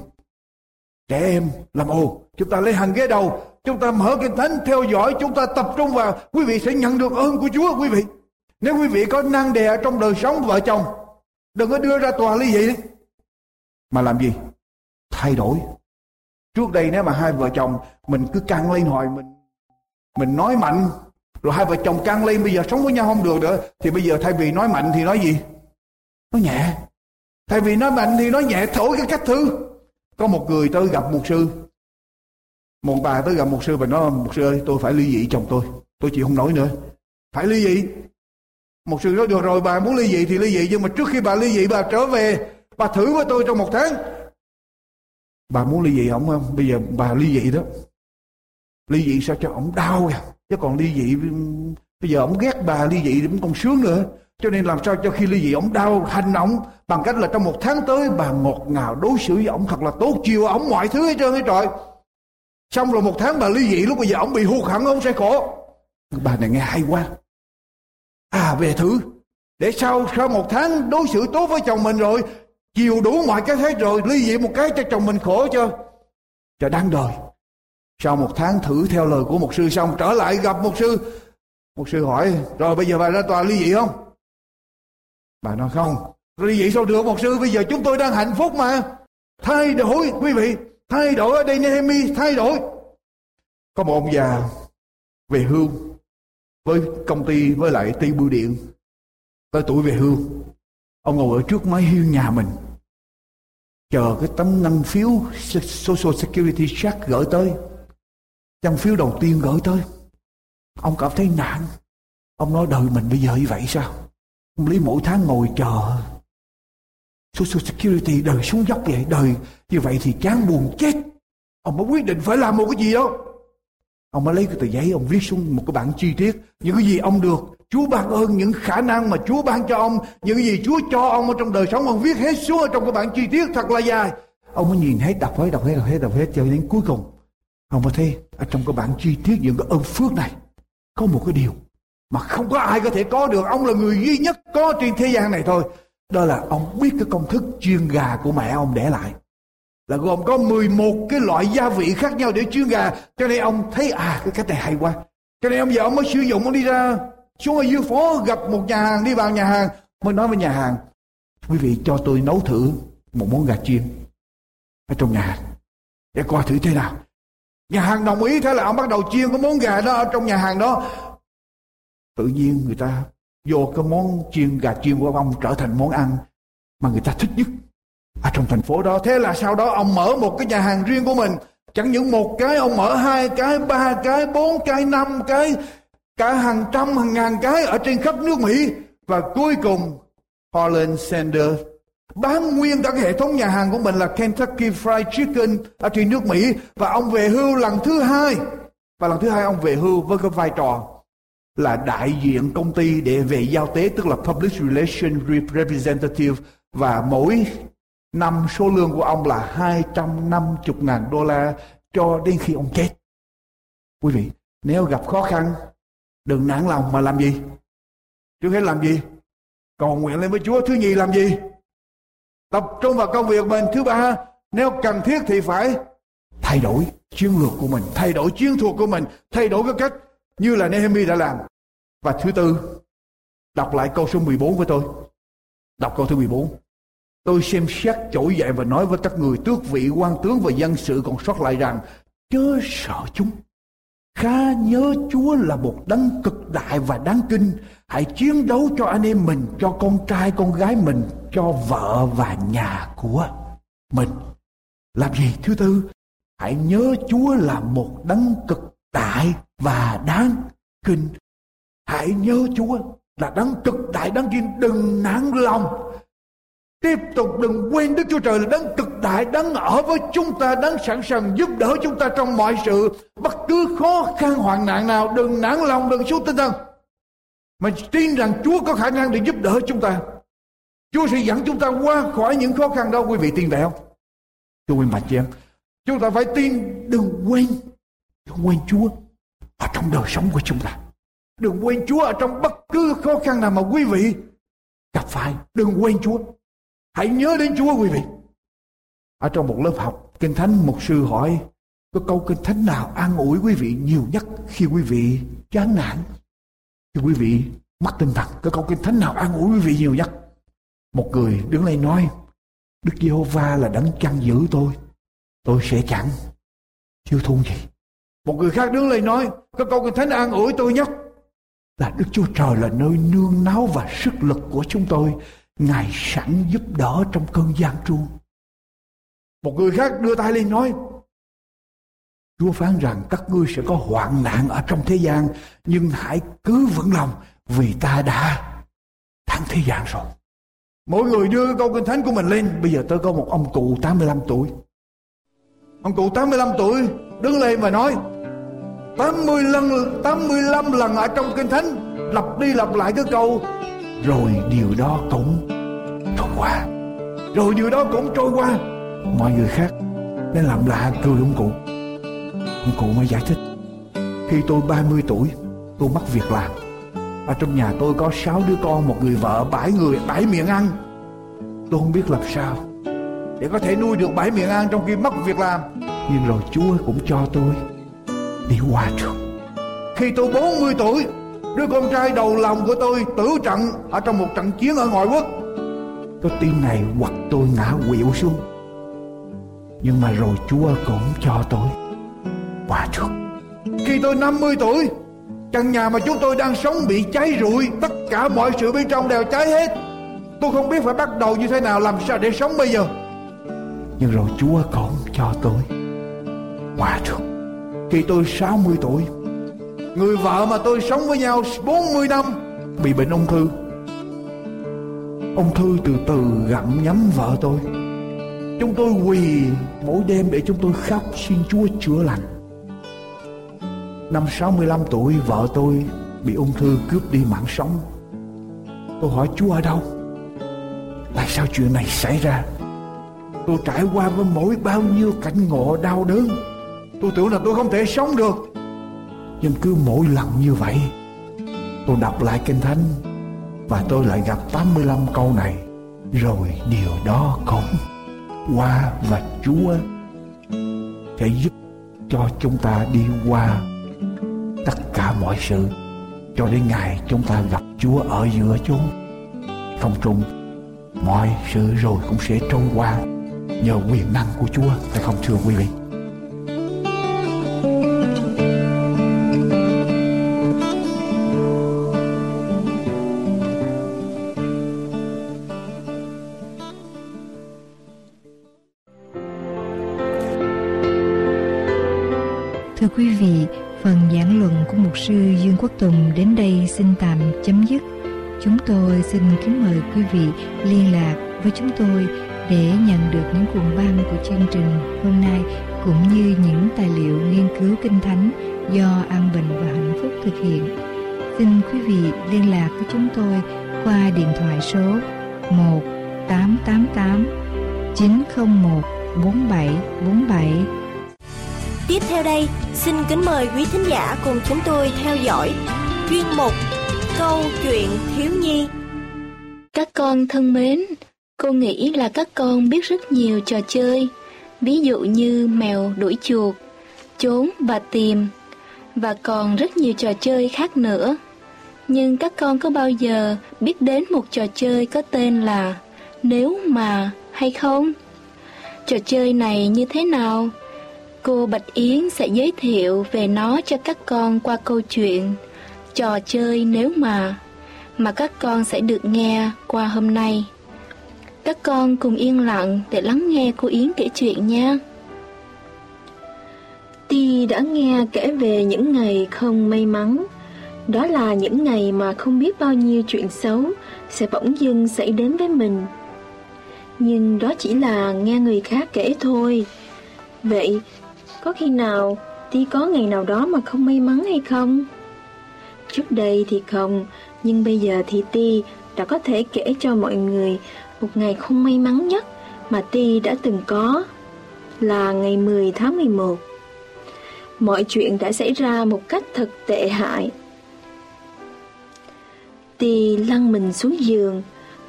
Trẻ em, làm ồ chúng ta lấy hàng ghế đầu, chúng ta mở kinh thánh, theo dõi, chúng ta tập trung vào, quý vị sẽ nhận được ơn của Chúa, quý vị. Nếu quý vị có năng đè trong đời sống vợ chồng, đừng có đưa ra tòa ly dị. Mà làm gì? Thay đổi. Trước đây nếu mà hai vợ chồng mình cứ căng lên hồi mình mình nói mạnh rồi hai vợ chồng căng lên bây giờ sống với nhau không được nữa thì bây giờ thay vì nói mạnh thì nói gì nói nhẹ Thay vì nói mạnh thì nói nhẹ thổi cái cách thứ. Có một người tới gặp một sư. Một bà tới gặp một sư và nói một sư ơi, tôi phải ly dị chồng tôi. Tôi chịu không nổi nữa. Phải ly dị. Một sư nói, được rồi, bà muốn ly dị thì ly dị, nhưng mà trước khi bà ly dị, bà trở về bà thử với tôi trong một tháng. Bà muốn ly dị không không? Bây giờ bà ly dị đó. Ly dị sao cho ông đau à? Chứ còn ly dị, bây giờ ông ghét bà ly dị thì cũng còn sướng nữa. Cho nên làm sao cho khi ly dị ông đau hành ông bằng cách là trong một tháng tới bà ngọt ngào đối xử với ông thật là tốt chiều ông mọi thứ hết trơn hết trời. Xong rồi một tháng bà ly dị lúc bây giờ ông bị hụt hẳn ông sẽ khổ. Bà này nghe hay quá. À về thử. Để sau sau một tháng đối xử tốt với chồng mình rồi, chiều đủ mọi cái hết rồi, ly dị một cái cho chồng mình khổ cho cho đáng đời sau một tháng thử theo lời của một sư xong trở lại gặp một sư. Một sư hỏi rồi bây giờ bà ra tòa ly dị không? Bà nói không, ly dị sao được một sư, bây giờ chúng tôi đang hạnh phúc mà. Thay đổi, quý vị, thay đổi ở đây Nehemi, thay đổi. Có một ông già về hưu với công ty với lại ty bưu điện. Tới tuổi về hưu ông ngồi ở trước máy hiên nhà mình chờ cái tấm ngân phiếu social security check gửi tới ngân phiếu đầu tiên gửi tới. Ông cảm thấy nản. Ông nói đời mình bây giờ như vậy sao? Ông Lý mỗi tháng ngồi chờ. Social Security, đời xuống dốc vậy, Đời như vậy thì chán buồn chết. Ông mới quyết định phải làm một cái gì đó Ông mới lấy cái tờ giấy, Ông viết xuống một cái bản chi tiết. Những cái gì ông được, Chúa ban ơn, những khả năng mà Chúa ban cho ông, Những cái gì Chúa cho ông ở trong đời sống, Ông viết hết xuống ở trong cái bản chi tiết thật là dài. Ông mới nhìn hết, đọc hết đọc hết đọc hết đọc hết cho đến cuối cùng. Ông mới thấy ở trong cái bản chi tiết những cái ơn phước này, Có một cái điều mà không có ai có thể có được. Ông là người duy nhất có trên thế gian này thôi. Đó là ông biết cái công thức chiên gà của mẹ ông để lại. Là gồm có 11 cái loại gia vị khác nhau để chiên gà. Cho nên ông thấy à cái cách này hay quá. Cho nên ông giờ ông mới sử dụng, ông đi ra xuống ở dưới phố, gặp một nhà hàng, đi vào nhà hàng, mới nói với nhà hàng, quý vị cho tôi nấu thử một món gà chiên ở trong nhà hàng. Để coi thử thế nào nhà hàng đồng ý, thế là ông bắt đầu chiên cái món gà đó ở trong nhà hàng đó. Tự nhiên người ta vô cái món chiên, gà chiên của ông trở thành món ăn mà người ta thích nhất ở trong thành phố đó. Thế là sau đó ông mở một cái nhà hàng riêng của mình. Chẳng những một cái, ông mở hai cái, ba cái, bốn cái, năm cái, cả hàng trăm, hàng ngàn cái ở trên khắp nước mỹ. Và cuối cùng, Holland Sanders bán nguyên cả hệ thống nhà hàng của mình là Kentucky Fried Chicken ở trên nước Mỹ và ông về hưu lần thứ hai và lần thứ hai ông về hưu với cái vai trò là đại diện công ty để về giao tế tức là Public Relations Representative và mỗi năm số lương của ông là 250 ngàn đô la cho đến khi ông chết. Quý vị, nếu gặp khó khăn, đừng nản lòng mà làm gì? Trước hết làm gì? Cầu nguyện lên với Chúa. Thứ nhì làm gì? Tập trung vào công việc mình. Thứ ba, nếu cần thiết thì phải thay đổi chiến lược của mình, thay đổi chiến thuật của mình, thay đổi cái cách như là Nehemi đã làm. Và thứ tư, đọc lại câu số 14 với tôi. Đọc câu thứ 14. Tôi xem xét trỗi dậy và nói với các người tước vị quan tướng và dân sự còn sót lại rằng chớ sợ chúng. Khá nhớ Chúa là một đấng cực đại và đáng kinh. Hãy chiến đấu cho anh em mình, cho con trai con gái mình, cho vợ và nhà của mình. Làm gì? Thứ tư, hãy nhớ Chúa là một đấng cực đại và đáng kinh. Hãy nhớ Chúa là đấng cực đại đáng kinh. Đừng nản lòng Tiếp tục đừng quên Đức Chúa Trời là đấng cực đại, đấng ở với chúng ta, đấng sẵn sàng giúp đỡ chúng ta trong mọi sự. Bất cứ khó khăn hoạn nạn nào, đừng nản lòng, đừng xuống tinh thần. Mà tin rằng Chúa có khả năng để giúp đỡ chúng ta. Chúa sẽ dẫn chúng ta qua khỏi những khó khăn đó. Quý vị tin vậy không? Chúa quý mạnh chị Chúng ta phải tin, đừng quên. Đừng quên Chúa ở trong đời sống của chúng ta. Đừng quên Chúa ở trong bất cứ khó khăn nào mà quý vị gặp phải. Đừng quên Chúa. Hãy nhớ đến Chúa quý vị. Ở trong một lớp học, Kinh Thánh một sư hỏi có câu Kinh Thánh nào an ủi quý vị nhiều nhất khi quý vị chán nản? Thì quý vị mất tinh thần, Cái câu Kinh Thánh nào an ủi quý vị nhiều nhất? Một người đứng lên nói, Đức Giê-hô-va là đấng chăn giữ tôi, tôi sẽ chẳng chưa thun gì. Một người khác đứng lên nói, cái câu Kinh Thánh an ủi tôi nhất là Đức Chúa Trời là nơi nương náu và sức lực của chúng tôi Ngài sẵn giúp đỡ trong cơn gian truân. Một người khác đưa tay lên nói, Chúa phán rằng các ngươi sẽ có hoạn nạn ở trong thế gian, nhưng hãy cứ vững lòng vì ta đã thắng thế gian rồi. Mỗi người đưa câu kinh thánh của mình lên. Bây giờ tôi có một ông cụ 85 tuổi. Ông cụ 85 tuổi đứng lên và nói 80 lần 85 lần ở trong kinh thánh lặp đi lặp lại cái câu rồi điều đó cũng trôi qua rồi điều đó cũng trôi qua mọi người khác nên làm lạ cười ông cụ cụ mới giải thích. Khi tôi 30 tuổi, tôi mất việc làm. Ở trong nhà tôi có sáu đứa con, một người vợ, bảy người, bảy miệng ăn. Tôi không biết làm sao để có thể nuôi được bảy miệng ăn trong khi mất việc làm. Nhưng rồi Chúa cũng cho tôi đi qua trường khi tôi 40 tuổi, Đứa con trai đầu lòng của tôi tử trận ở trong một trận chiến ở ngoại quốc. Tôi tin này hoặc tôi ngã quỵu xuống. Nhưng mà rồi Chúa cũng cho tôi qua trước. Khi tôi 50 tuổi, căn nhà mà chúng tôi đang sống bị cháy rụi, tất cả mọi sự bên trong đều cháy hết. Tôi không biết phải bắt đầu như thế nào, làm sao để sống bây giờ. Nhưng rồi Chúa cũng cho tôi qua trước. Khi tôi 60 tuổi, Người vợ mà tôi sống với nhau 40 năm Bị bệnh ung thư Ung thư từ từ gặm nhấm vợ tôi Chúng tôi quỳ mỗi đêm để chúng tôi khóc xin Chúa chữa lành Năm 65 tuổi, vợ tôi bị ung thư cướp đi mạng sống. Tôi hỏi Chúa ở đâu? Tại sao chuyện này xảy ra? Tôi trải qua với mỗi bao nhiêu cảnh ngộ đau đớn, Tôi tưởng là tôi không thể sống được. Nhưng cứ mỗi lần như vậy, Tôi đọc lại Kinh Thánh Và tôi lại gặp 85 câu này. Rồi điều đó cũng qua và Chúa sẽ giúp cho chúng ta đi qua tất cả mọi sự, cho đến ngày chúng ta gặp Chúa ở giữa chúng. Không trùng mọi sự rồi cũng sẽ trôi qua nhờ quyền năng của Chúa, phải không thưa quý vị? Tôi xin kính mời quý vị liên lạc với chúng tôi để nhận được những cuộn băng của chương trình hôm nay cũng như những tài liệu nghiên cứu kinh thánh do An Bình và Hạnh Phúc thực hiện. Xin quý vị liên lạc với chúng tôi qua điện thoại số 1 888 901 4747. Tiếp theo đây, xin kính mời quý thính giả cùng chúng tôi theo dõi chuyên mục Câu chuyện thiếu nhi. Các con thân mến, cô nghĩ là các con biết rất nhiều trò chơi, ví dụ như mèo đuổi chuột, trốn và tìm, và còn rất nhiều trò chơi khác nữa. Nhưng các con có bao giờ biết đến một trò chơi có tên là Nếu mà hay không? Trò chơi này như thế nào? Cô Bạch Yến sẽ giới thiệu về nó cho các con qua câu chuyện Trò chơi nếu mà mà các con sẽ được nghe qua hôm nay. Các con cùng yên lặng để lắng nghe cô Yến kể chuyện nha. Ti đã nghe kể về những ngày không may mắn. Đó là những ngày mà không biết bao nhiêu chuyện xấu sẽ bỗng dưng xảy đến với mình. Nhưng đó chỉ là nghe người khác kể thôi. Vậy, có khi nào Ti có ngày nào đó mà không may mắn hay không? Trước đây thì không, nhưng bây giờ thì Ti đã có thể kể cho mọi người một ngày không may mắn nhất mà Ti đã từng có là ngày 10 tháng 11. Mọi chuyện đã xảy ra một cách thật tệ hại. Ti lăn mình xuống giường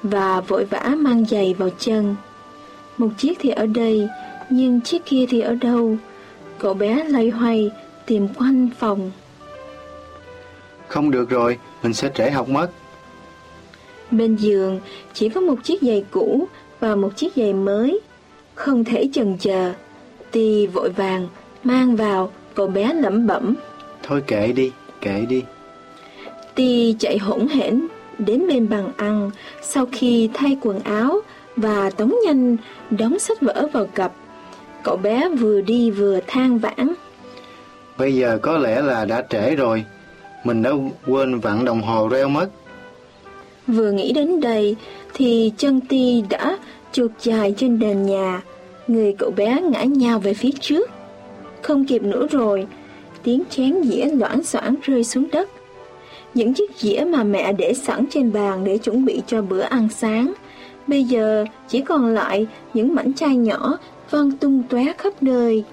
và vội vã mang giày vào chân. Một chiếc thì ở đây, nhưng chiếc kia thì ở đâu? Cậu bé lay hoay tìm quanh phòng. Không được rồi, mình sẽ trễ học mất. Bên giường chỉ có một chiếc giày cũ và một chiếc giày mới. Không thể chần chờ. Ti vội vàng mang vào, cậu bé lẩm bẩm. Thôi kệ đi, kệ đi. Ti chạy hỗn hển đến bên bàn ăn sau khi thay quần áo và tống nhanh đóng sách vở vào cặp. Cậu bé vừa đi vừa than vãn. Bây giờ có lẽ là đã trễ rồi. Mình đã quên vặn đồng hồ reo mất. Vừa nghĩ đến đây thì chân ti đã chuột dài trên nền nhà. Người cậu bé ngã nhào về phía trước. Không kịp nữa rồi, tiếng chén dĩa loãng xoảng rơi xuống đất. Những chiếc dĩa mà mẹ để sẵn trên bàn để chuẩn bị cho bữa ăn sáng. Bây giờ chỉ còn lại những mảnh chai nhỏ văng tung tóe khắp nơi.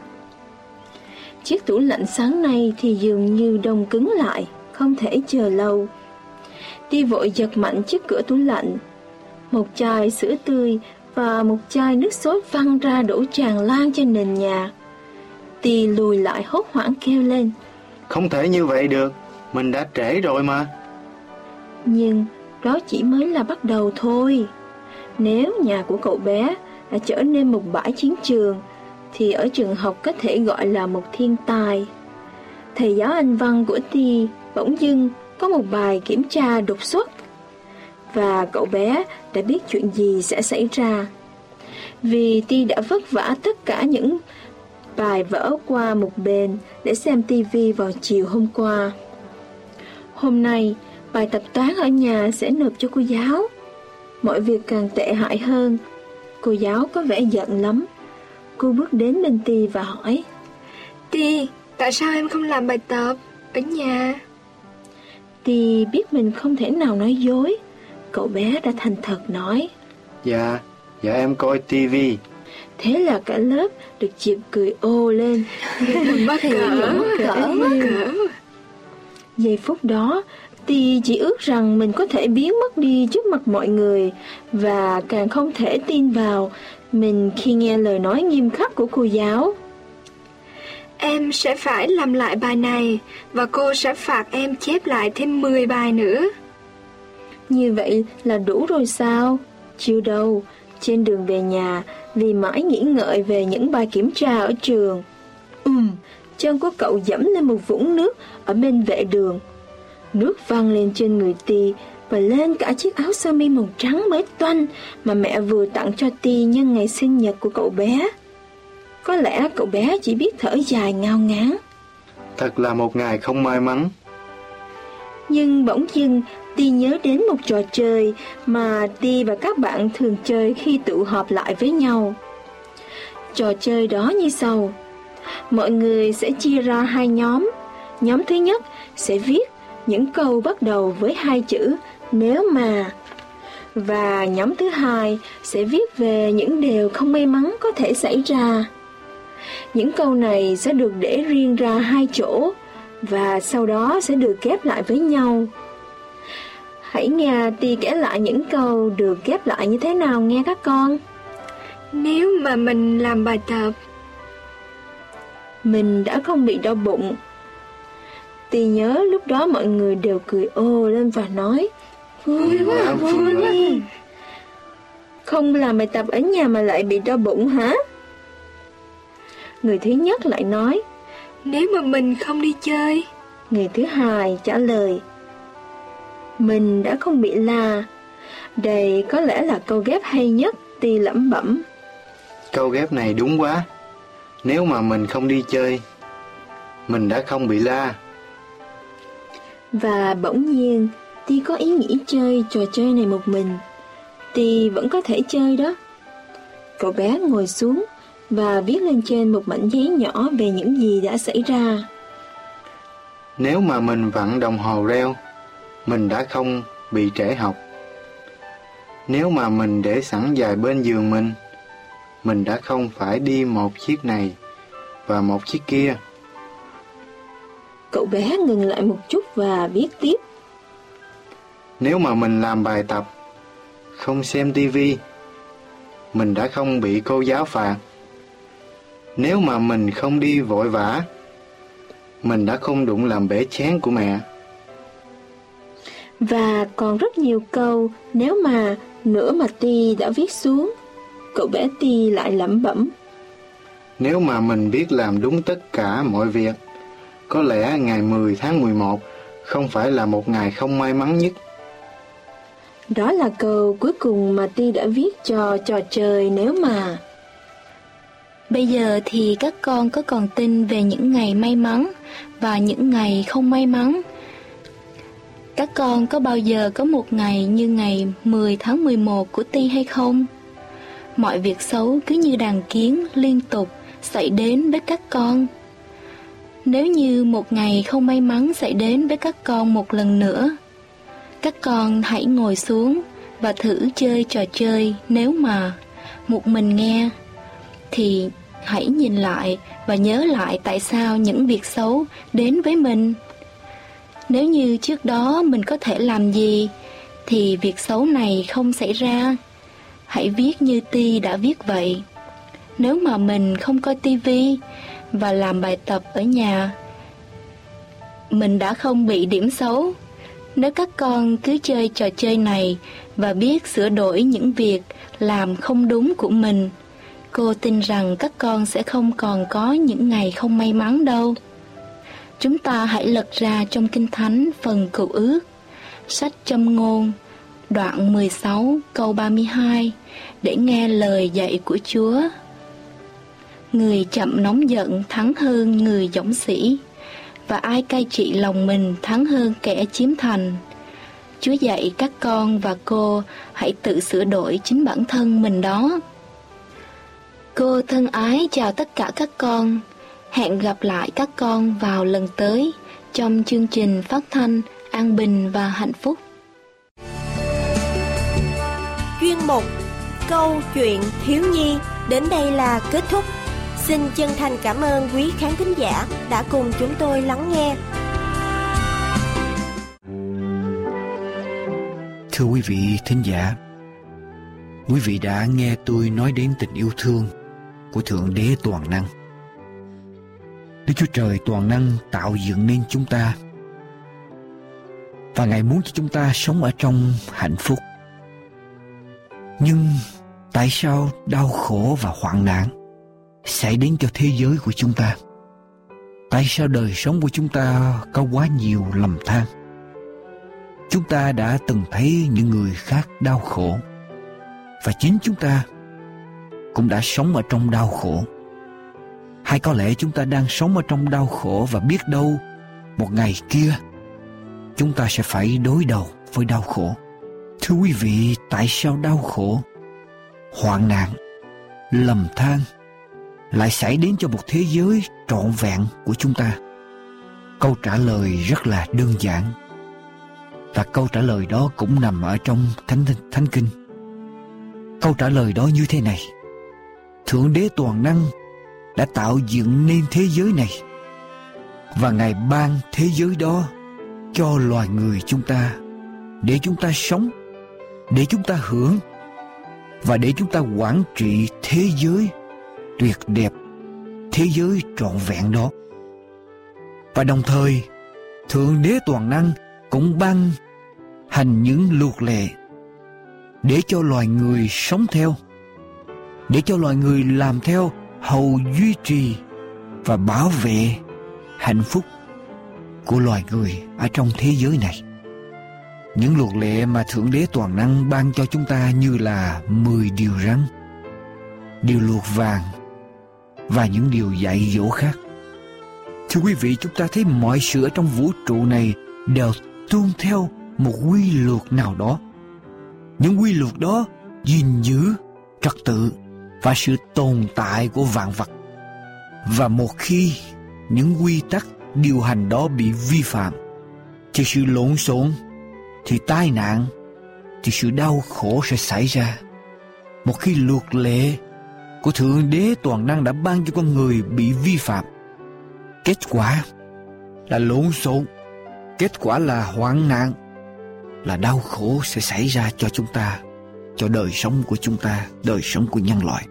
Chiếc tủ lạnh sáng nay thì dường như đông cứng lại, không thể chờ lâu. Đi vội giật mạnh chiếc cửa tủ lạnh. Một chai sữa tươi và một chai nước sốt văng ra đổ tràn lan trên nền nhà. Ti lùi lại hốt hoảng kêu lên. Không thể như vậy được, mình đã trễ rồi mà. Nhưng đó chỉ mới là bắt đầu thôi. Nếu nhà của cậu bé đã trở nên một bãi chiến trường, thì ở trường học có thể gọi là một thiên tài. Thầy giáo Anh văn của Ti bỗng dưng có một bài kiểm tra đột xuất. Và cậu bé đã biết chuyện gì sẽ xảy ra. Vì Ti đã vất vả tất cả những bài vỡ qua một bên để xem tivi vào chiều hôm qua. Hôm nay, bài tập toán ở nhà sẽ nộp cho cô giáo. Mọi việc càng tệ hại hơn. Cô giáo có vẻ giận lắm. Cô bước đến bên Ti và hỏi Ti, tại sao em không làm bài tập ở nhà? Ti biết mình không thể nào nói dối. Cậu bé đã thành thật nói Dạ, dạ em coi tivi. Thế là cả lớp được chịp cười ô lên. Mắc cỡ, cỡ, cỡ. Giây phút đó, Ti chỉ ước rằng mình có thể biến mất đi trước mặt mọi người và càng không thể tin vào mình khi nghe lời nói nghiêm khắc của cô giáo. Em sẽ phải làm lại bài này và cô sẽ phạt em chép lại thêm 10 bài nữa. Như vậy là đủ rồi sao? Chưa đâu, trên đường về nhà vì mãi nghĩ ngợi về những bài kiểm tra ở trường. Ừm, chân của cậu dẫm lên một vũng nước ở bên vệ đường. Nước văng lên trên người Ti và lên cả chiếc áo sơ mi màu trắng mới toanh mà mẹ vừa tặng cho Ti nhân ngày sinh nhật của cậu bé. Có lẽ cậu bé chỉ biết thở dài ngao ngán. Thật là một ngày không may mắn. Nhưng bỗng dưng Ti nhớ đến một trò chơi mà Ti và các bạn thường chơi khi tụ họp lại với nhau. Trò chơi đó như sau. Mọi người sẽ chia ra hai nhóm. Nhóm thứ nhất sẽ viết những câu bắt đầu với hai chữ nếu mà. Và nhóm thứ hai sẽ viết về những điều không may mắn có thể xảy ra. Những câu này sẽ được để riêng ra hai chỗ và sau đó sẽ được ghép lại với nhau. Hãy nghe Ti kể lại những câu được ghép lại như thế nào nghe các con. Nếu mà mình làm bài tập Mình đã không bị đau bụng Ti nhớ lúc đó mọi người đều cười ô lên và nói Vui quá, vui quá Không làm bài tập ở nhà mà lại bị đau bụng hả? Người thứ nhất lại nói Nếu mà mình không đi chơi Người thứ hai trả lời Mình đã không bị la Đây có lẽ là câu ghép hay nhất Ti lẩm bẩm Câu ghép này đúng quá. Nếu mà mình không đi chơi, mình đã không bị la. Và bỗng nhiên, Ti có ý nghĩ chơi trò chơi này một mình. Ti vẫn có thể chơi đó. Cậu bé ngồi xuống và viết lên trên một mảnh giấy nhỏ về những gì đã xảy ra. Nếu mà mình vặn đồng hồ reo, mình đã không bị trễ học. Nếu mà mình để sẵn dài bên giường mình, mình đã không phải đi một chiếc này và một chiếc kia. Cậu bé ngừng lại một chút và viết tiếp. Nếu mà mình làm bài tập, không xem tivi, mình đã không bị cô giáo phạt. Nếu mà mình không đi vội vã, mình đã không đụng làm bể chén của mẹ. Và còn rất nhiều câu nếu mà nữa mà Ti đã viết xuống. Cậu bé Ti lại lẩm bẩm. Nếu mà mình biết làm đúng tất cả mọi việc, có lẽ ngày 10 tháng 11 không phải là một ngày không may mắn nhất. Đó là câu cuối cùng mà Ti đã viết cho trò chơi nếu mà. Bây giờ thì các con có còn tin về những ngày may mắn và những ngày không may mắn? Các con có bao giờ có một ngày như ngày 10 tháng 11 của Ti hay không? Mọi việc xấu cứ như đàn kiến liên tục xảy đến với các con. Nếu như một ngày không may mắn xảy đến với các con một lần nữa, các con hãy ngồi xuống và thử chơi trò chơi nếu mà một mình nghe thì hãy nhìn lại và nhớ lại tại sao những việc xấu đến với mình. Nếu như trước đó mình có thể làm gì thì việc xấu này không xảy ra. Hãy viết như Ti đã viết vậy. Nếu mà mình không coi tivi và làm bài tập ở nhà, mình đã không bị điểm xấu. Nếu các con cứ chơi trò chơi này và biết sửa đổi những việc làm không đúng của mình, cô tin rằng các con sẽ không còn có những ngày không may mắn đâu. Chúng ta hãy lật ra trong Kinh Thánh phần cựu ước, sách châm ngôn, đoạn 16 câu 32 để nghe lời dạy của Chúa. Người chậm nóng giận thắng hơn người dũng sĩ và ai cai trị lòng mình thắng hơn kẻ chiếm thành. Chúa dạy các con và cô hãy tự sửa đổi chính bản thân mình đó. Cô thân ái chào tất cả các con. Hẹn gặp lại các con vào lần tới trong chương trình phát thanh An Bình và Hạnh Phúc. Chuyên mục Câu chuyện thiếu nhi đến đây là kết thúc. Xin chân thành cảm ơn quý khán thính giả đã cùng chúng tôi lắng nghe. Thưa quý vị thính giả, quý vị đã nghe tôi nói đến tình yêu thương của Thượng Đế Toàn Năng. Đức Chúa Trời Toàn Năng tạo dựng nên chúng ta và Ngài muốn cho chúng ta sống ở trong hạnh phúc. Nhưng tại sao đau khổ và hoạn nạn xảy đến cho thế giới của chúng ta? Tại sao đời sống của chúng ta có quá nhiều lầm than? Chúng ta đã từng thấy những người khác đau khổ và chính chúng ta cũng đã sống ở trong đau khổ hay có lẽ chúng ta đang sống ở trong đau khổ và biết đâu một ngày kia chúng ta sẽ phải đối đầu với đau khổ. Thưa quý vị, tại sao đau khổ, hoạn nạn, lầm than lại xảy đến cho một thế giới trọn vẹn của chúng ta? Câu trả lời rất là đơn giản. Và câu trả lời đó cũng nằm ở trong Thánh Thánh Kinh. Câu trả lời đó như thế này. Thượng Đế toàn năng đã tạo dựng nên thế giới này và Ngài ban thế giới đó cho loài người chúng ta để chúng ta sống, để chúng ta hưởng và để chúng ta quản trị thế giới tuyệt đẹp, thế giới trọn vẹn đó. Và đồng thời, Thượng Đế Toàn Năng cũng ban hành những luật lệ để cho loài người sống theo, để cho loài người làm theo hầu duy trì và bảo vệ hạnh phúc của loài người ở trong thế giới này. Những luật lệ mà Thượng Đế Toàn Năng ban cho chúng ta như là 10 điều răn, điều luật vàng và những điều dạy dỗ khác. Thưa quý vị, chúng ta thấy mọi sự ở trong vũ trụ này đều tuân theo một quy luật nào đó. Những quy luật đó gìn giữ trật tự và sự tồn tại của vạn vật. Và một khi những quy tắc điều hành đó bị vi phạm thì sự lộn xộn thì tai nạn thì sự đau khổ sẽ xảy ra một khi luật lệ của thượng đế toàn năng đã ban cho con người bị vi phạm kết quả là lộn xộn kết quả là hoạn nạn là đau khổ sẽ xảy ra cho chúng ta cho đời sống của chúng ta đời sống của nhân loại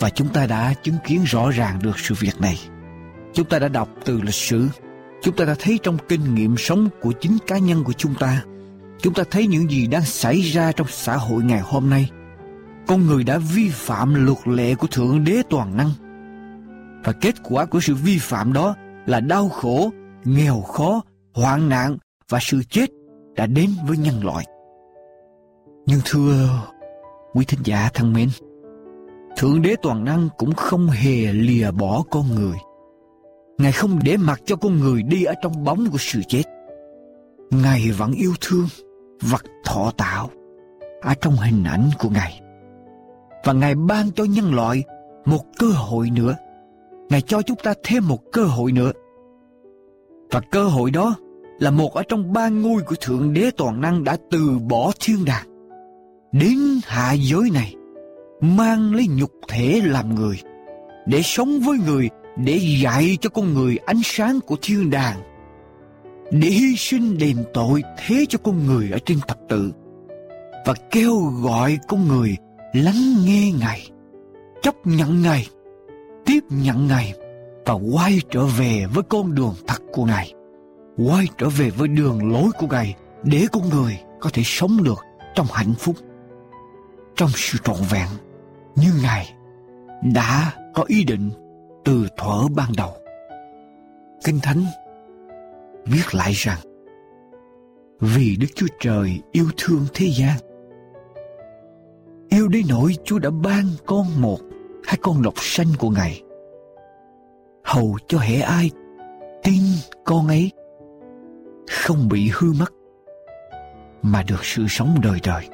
và chúng ta đã chứng kiến rõ ràng được sự việc này Chúng ta đã đọc từ lịch sử, chúng ta đã thấy trong kinh nghiệm sống của chính cá nhân của chúng ta. Chúng ta thấy những gì đang xảy ra trong xã hội ngày hôm nay. Con người đã vi phạm luật lệ của Thượng Đế Toàn Năng. Và kết quả của sự vi phạm đó là đau khổ, nghèo khó, hoạn nạn và sự chết đã đến với nhân loại. Nhưng thưa quý thính giả thân mến, Thượng Đế Toàn Năng cũng không hề lìa bỏ con người. Ngài không để mặc cho con người đi ở trong bóng của sự chết. Ngài vẫn yêu thương vật thọ tạo ở trong hình ảnh của Ngài. Và Ngài ban cho nhân loại một cơ hội nữa. Ngài cho chúng ta thêm một cơ hội nữa. Và cơ hội đó là một ở trong ba ngôi của Thượng Đế Toàn Năng đã từ bỏ thiên đàng. Đến hạ giới này, mang lấy nhục thể làm người, để sống với người để dạy cho con người ánh sáng của thiên đàng để hy sinh đền tội thế cho con người ở trên thập tự và kêu gọi con người lắng nghe ngài, chấp nhận ngài, tiếp nhận ngài và quay trở về với con đường thật của ngài quay trở về với đường lối của ngài để con người có thể sống được trong hạnh phúc, trong sự trọn vẹn như ngài đã có ý định từ thuở ban đầu. Kinh Thánh viết lại rằng, vì Đức Chúa Trời yêu thương thế gian yêu đến nỗi Chúa đã ban con một hay con lộc xanh của Ngài hầu cho hệ ai tin con ấy không bị hư mất mà được sự sống đời đời.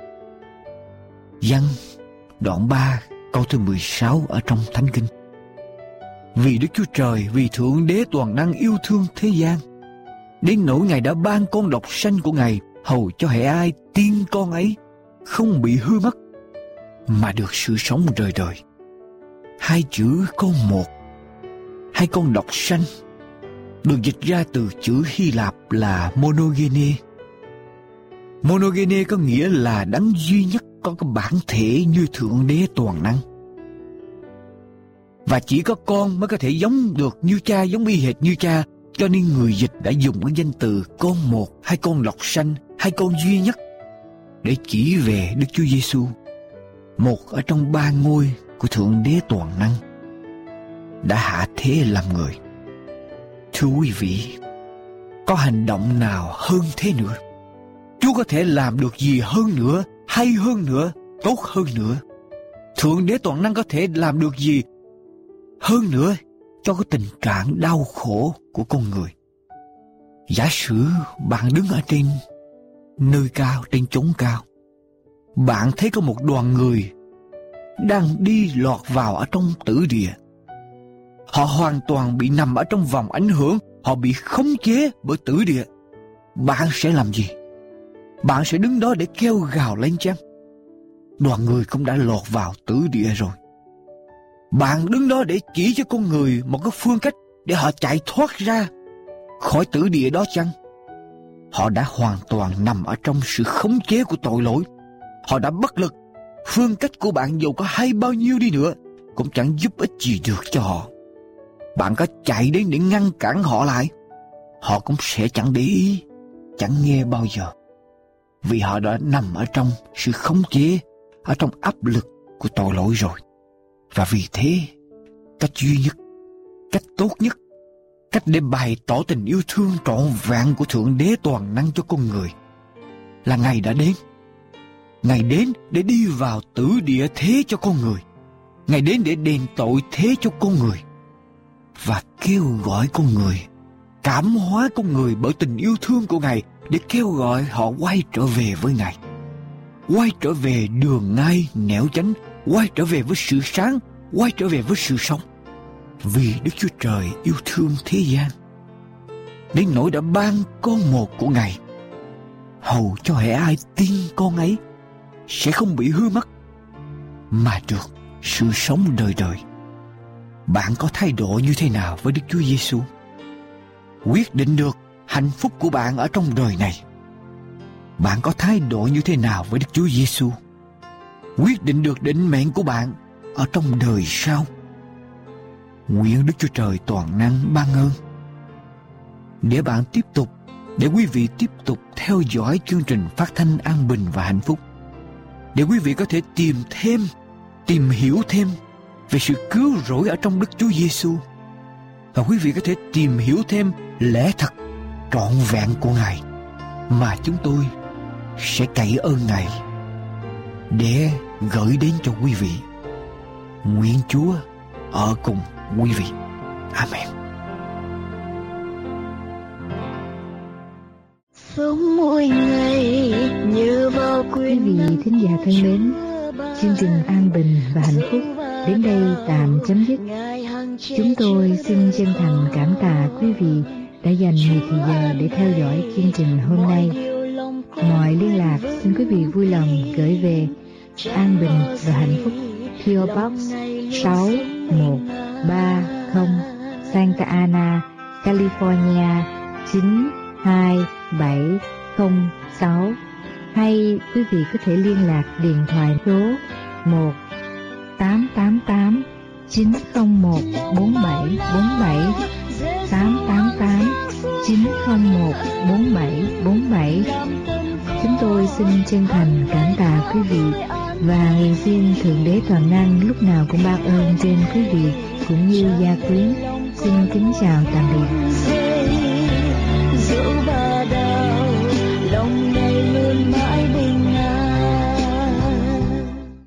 Văn đoạn 3 câu thứ 16 ở trong Thánh Kinh. Vì Đức Chúa Trời, vì Thượng Đế toàn năng yêu thương thế gian, đến nỗi Ngài đã ban con độc sanh của Ngài hầu cho hệ ai tin con ấy không bị hư mất mà được sự sống đời đời. Hai chữ con một, hai con đọc sanh được dịch ra từ chữ Hy Lạp là monogene. Monogene có nghĩa là đấng duy nhất có cái bản thể như Thượng Đế toàn năng và chỉ có con mới có thể giống được như cha giống y hệt như cha cho nên người dịch đã dùng cái danh từ con một hai con lọc sanh hai con duy nhất để chỉ về Đức Chúa Giêsu một ở trong ba ngôi của Thượng Đế Toàn Năng đã hạ thế làm người. Thưa quý vị, có hành động nào hơn thế nữa? Chúa có thể làm được gì hơn nữa, hay hơn nữa, tốt hơn nữa? Thượng Đế Toàn Năng có thể làm được gì hơn nữa cho cái tình trạng đau khổ của con người. Giả sử bạn đứng ở trên nơi cao, trên chốn cao. Bạn thấy có một đoàn người đang đi lọt vào ở trong tử địa. Họ hoàn toàn bị nằm ở trong vòng ảnh hưởng, họ bị khống chế bởi tử địa. Bạn sẽ làm gì? Bạn sẽ đứng đó để kêu gào lên chăng? Đoàn người cũng đã lọt vào tử địa rồi. Bạn đứng đó để chỉ cho con người một cái phương cách để họ chạy thoát ra khỏi tử địa đó chăng? Họ đã hoàn toàn nằm ở trong sự khống chế của tội lỗi. Họ đã bất lực. Phương cách của bạn dù có hay bao nhiêu đi nữa cũng chẳng giúp ích gì được cho họ. Bạn có chạy đến để ngăn cản họ lại, họ cũng sẽ chẳng để ý, chẳng nghe bao giờ. Vì họ đã nằm ở trong sự khống chế, ở trong áp lực của tội lỗi rồi. Và vì thế, cách duy nhất, cách tốt nhất, cách để bày tỏ tình yêu thương trọn vẹn của Thượng Đế toàn năng cho con người là ngày đã đến. Ngài đến để đi vào tử địa thế cho con người. Ngài đến để đền tội thế cho con người. Và kêu gọi con người, cảm hóa con người bởi tình yêu thương của Ngài để kêu gọi họ quay trở về với Ngài. Quay trở về đường ngay nẻo chánh quay trở về với sự sáng, quay trở về với sự sống. Vì Đức Chúa Trời yêu thương thế gian, đến nỗi đã ban con một của Ngài, hầu cho hệ ai tin con ấy sẽ không bị hư mất, mà được sự sống đời đời. Bạn có thái độ như thế nào với Đức Chúa Giêsu? Quyết định được hạnh phúc của bạn ở trong đời này. Bạn có thái độ như thế nào với Đức Chúa Giêsu? quyết định được định mệnh của bạn ở trong đời sau. Nguyện Đức Chúa Trời toàn năng ban ơn. Để bạn tiếp tục, để quý vị tiếp tục theo dõi chương trình phát thanh an bình và hạnh phúc. Để quý vị có thể tìm thêm, tìm hiểu thêm về sự cứu rỗi ở trong Đức Chúa Giêsu và quý vị có thể tìm hiểu thêm lẽ thật trọn vẹn của Ngài mà chúng tôi sẽ cậy ơn Ngài để gửi đến cho quý vị. Nguyện Chúa ở cùng quý vị. Amen. Sống mỗi ngày như quý vị thính giả thân mến, chương trình an bình và hạnh phúc đến đây tạm chấm dứt. Chúng tôi xin chân thành cảm tạ quý vị đã dành nhiều thời giờ để theo dõi chương trình hôm nay. Mọi liên lạc xin quý vị vui lòng gửi về an bình và hạnh phúc PO Box 6130 Santa Ana, California 92706 hay, quý vị có thể liên lạc điện thoại số 1 888 901 4747 888 901 4747 Chúng tôi xin chân thành cảm tạ quý vị và nguyện xin Thượng Đế Toàn Năng lúc nào cũng ban ơn trên quý vị cũng như gia quyến. Xin kính chào tạm biệt.